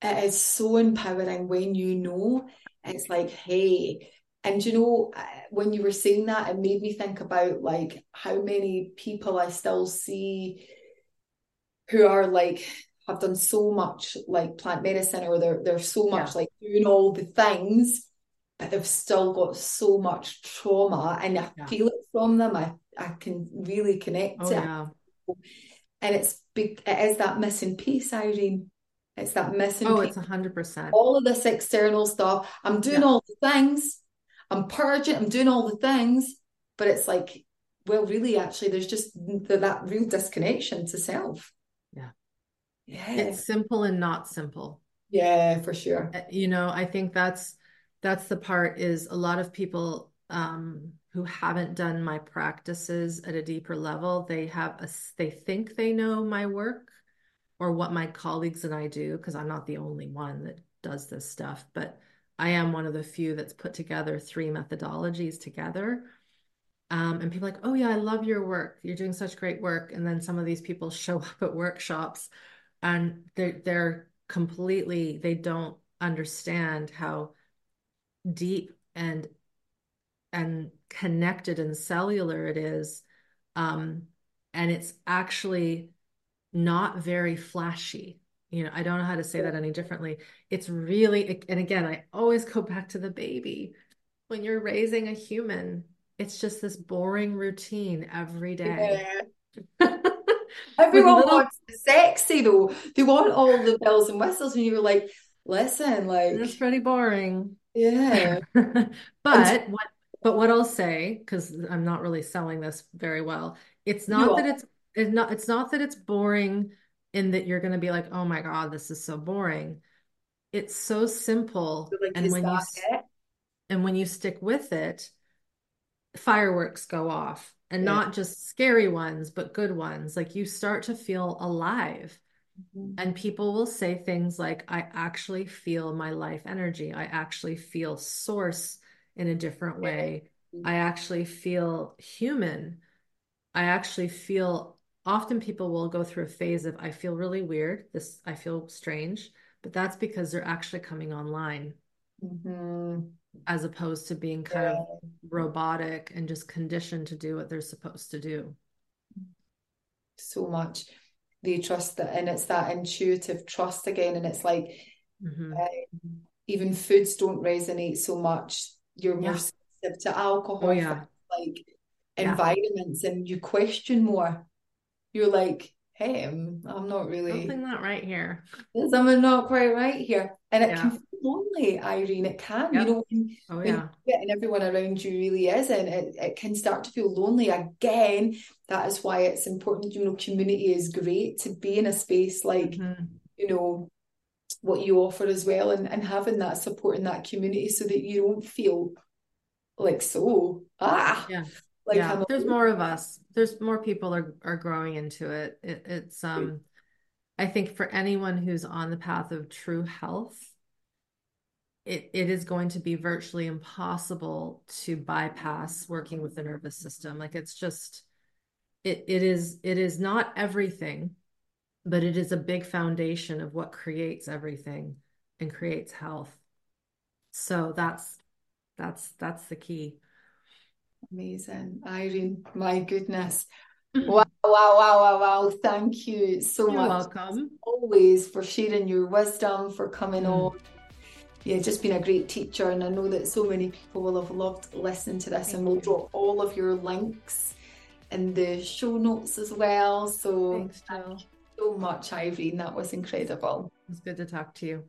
it is so empowering when you know it's like hey and you know uh, when you were saying that it made me think about like how many people i still see who are like have done so much like plant medicine or they're they're so much yeah. like doing all the things but they've still got so much trauma and I yeah. feel it from them I I can really connect oh, yeah. and it's big it is that missing piece Irene it's that missing oh piece. it's a hundred percent all of this external stuff I'm doing all the things I'm purging I'm doing all the things but it's like well really actually there's just the, that real disconnection to self yeah it's simple and not simple yeah for sure uh, you know i think that's that's the part is a lot of people um who haven't done my practices at a deeper level they have a they think they know my work or what my colleagues and i do because i'm not the only one that does this stuff but I am one of the few that's put together three methodologies together. Um, and people like, oh yeah, I love your work. You're doing such great work. And then some of these people show up at workshops and they're they're completely, they don't understand how deep and and connected and cellular it is. Um, and it's actually not very flashy you know i don't know how to say that any differently it's really and again i always go back to the baby when you're raising a human it's just this boring routine every day yeah. everyone little... wants sexy though they want all the bells and whistles and you're like listen like it's pretty boring yeah but what but what i'll say because i'm not really selling this very well it's not that it's it's not it's not that it's boring in that you're going to be like, oh my God, this is so boring. It's so simple. Like, and when you it? and when you stick with it, fireworks go off and yeah. not just scary ones, but good ones. Like you start to feel alive. Mm-hmm. And people will say things like, I actually feel my life energy. I actually feel source in a different way. Mm-hmm. I actually feel human. I actually feel often people will go through a phase of I feel really weird, this I feel strange, but that's because they're actually coming online. Mm-hmm. As opposed to being kind yeah. of robotic and just conditioned to do what they're supposed to do. So much. They trust that, and it's that intuitive trust again. And it's like mm-hmm. uh, even foods don't resonate so much. You're more sensitive to alcohol, oh, yeah. like environments, yeah. and you question more you're like, hey, I'm, I'm not really something not right here. Something not quite right here. And it yeah. can lonely, Irene. It can, yep. you know, when, oh, yeah. when and everyone around you really isn't, it, it can start to feel lonely again. That is why it's important, you know, community is great to be in a space like, mm-hmm. you know, what you offer as well and, and having that support in that community so that you don't feel like so ah yeah like yeah, there's more of us there's more people are are growing into it. it it's um i think for anyone who's on the path of true health it, it is going to be virtually impossible to bypass working with the nervous system like it's just it it is it is not everything but it is a big foundation of what creates everything and creates health so that's that's that's the key Amazing. Irene, my goodness. Mm-hmm. Wow, wow, wow, wow, wow. Thank you so You're much. welcome. Always for sharing your wisdom, for coming mm. on. Yeah, just been a great teacher. And I know that so many people will have loved listening to this. Thank and we'll you. drop all of your links in the show notes as well. So Thanks, so much, Irene. That was incredible. It was good to talk to you.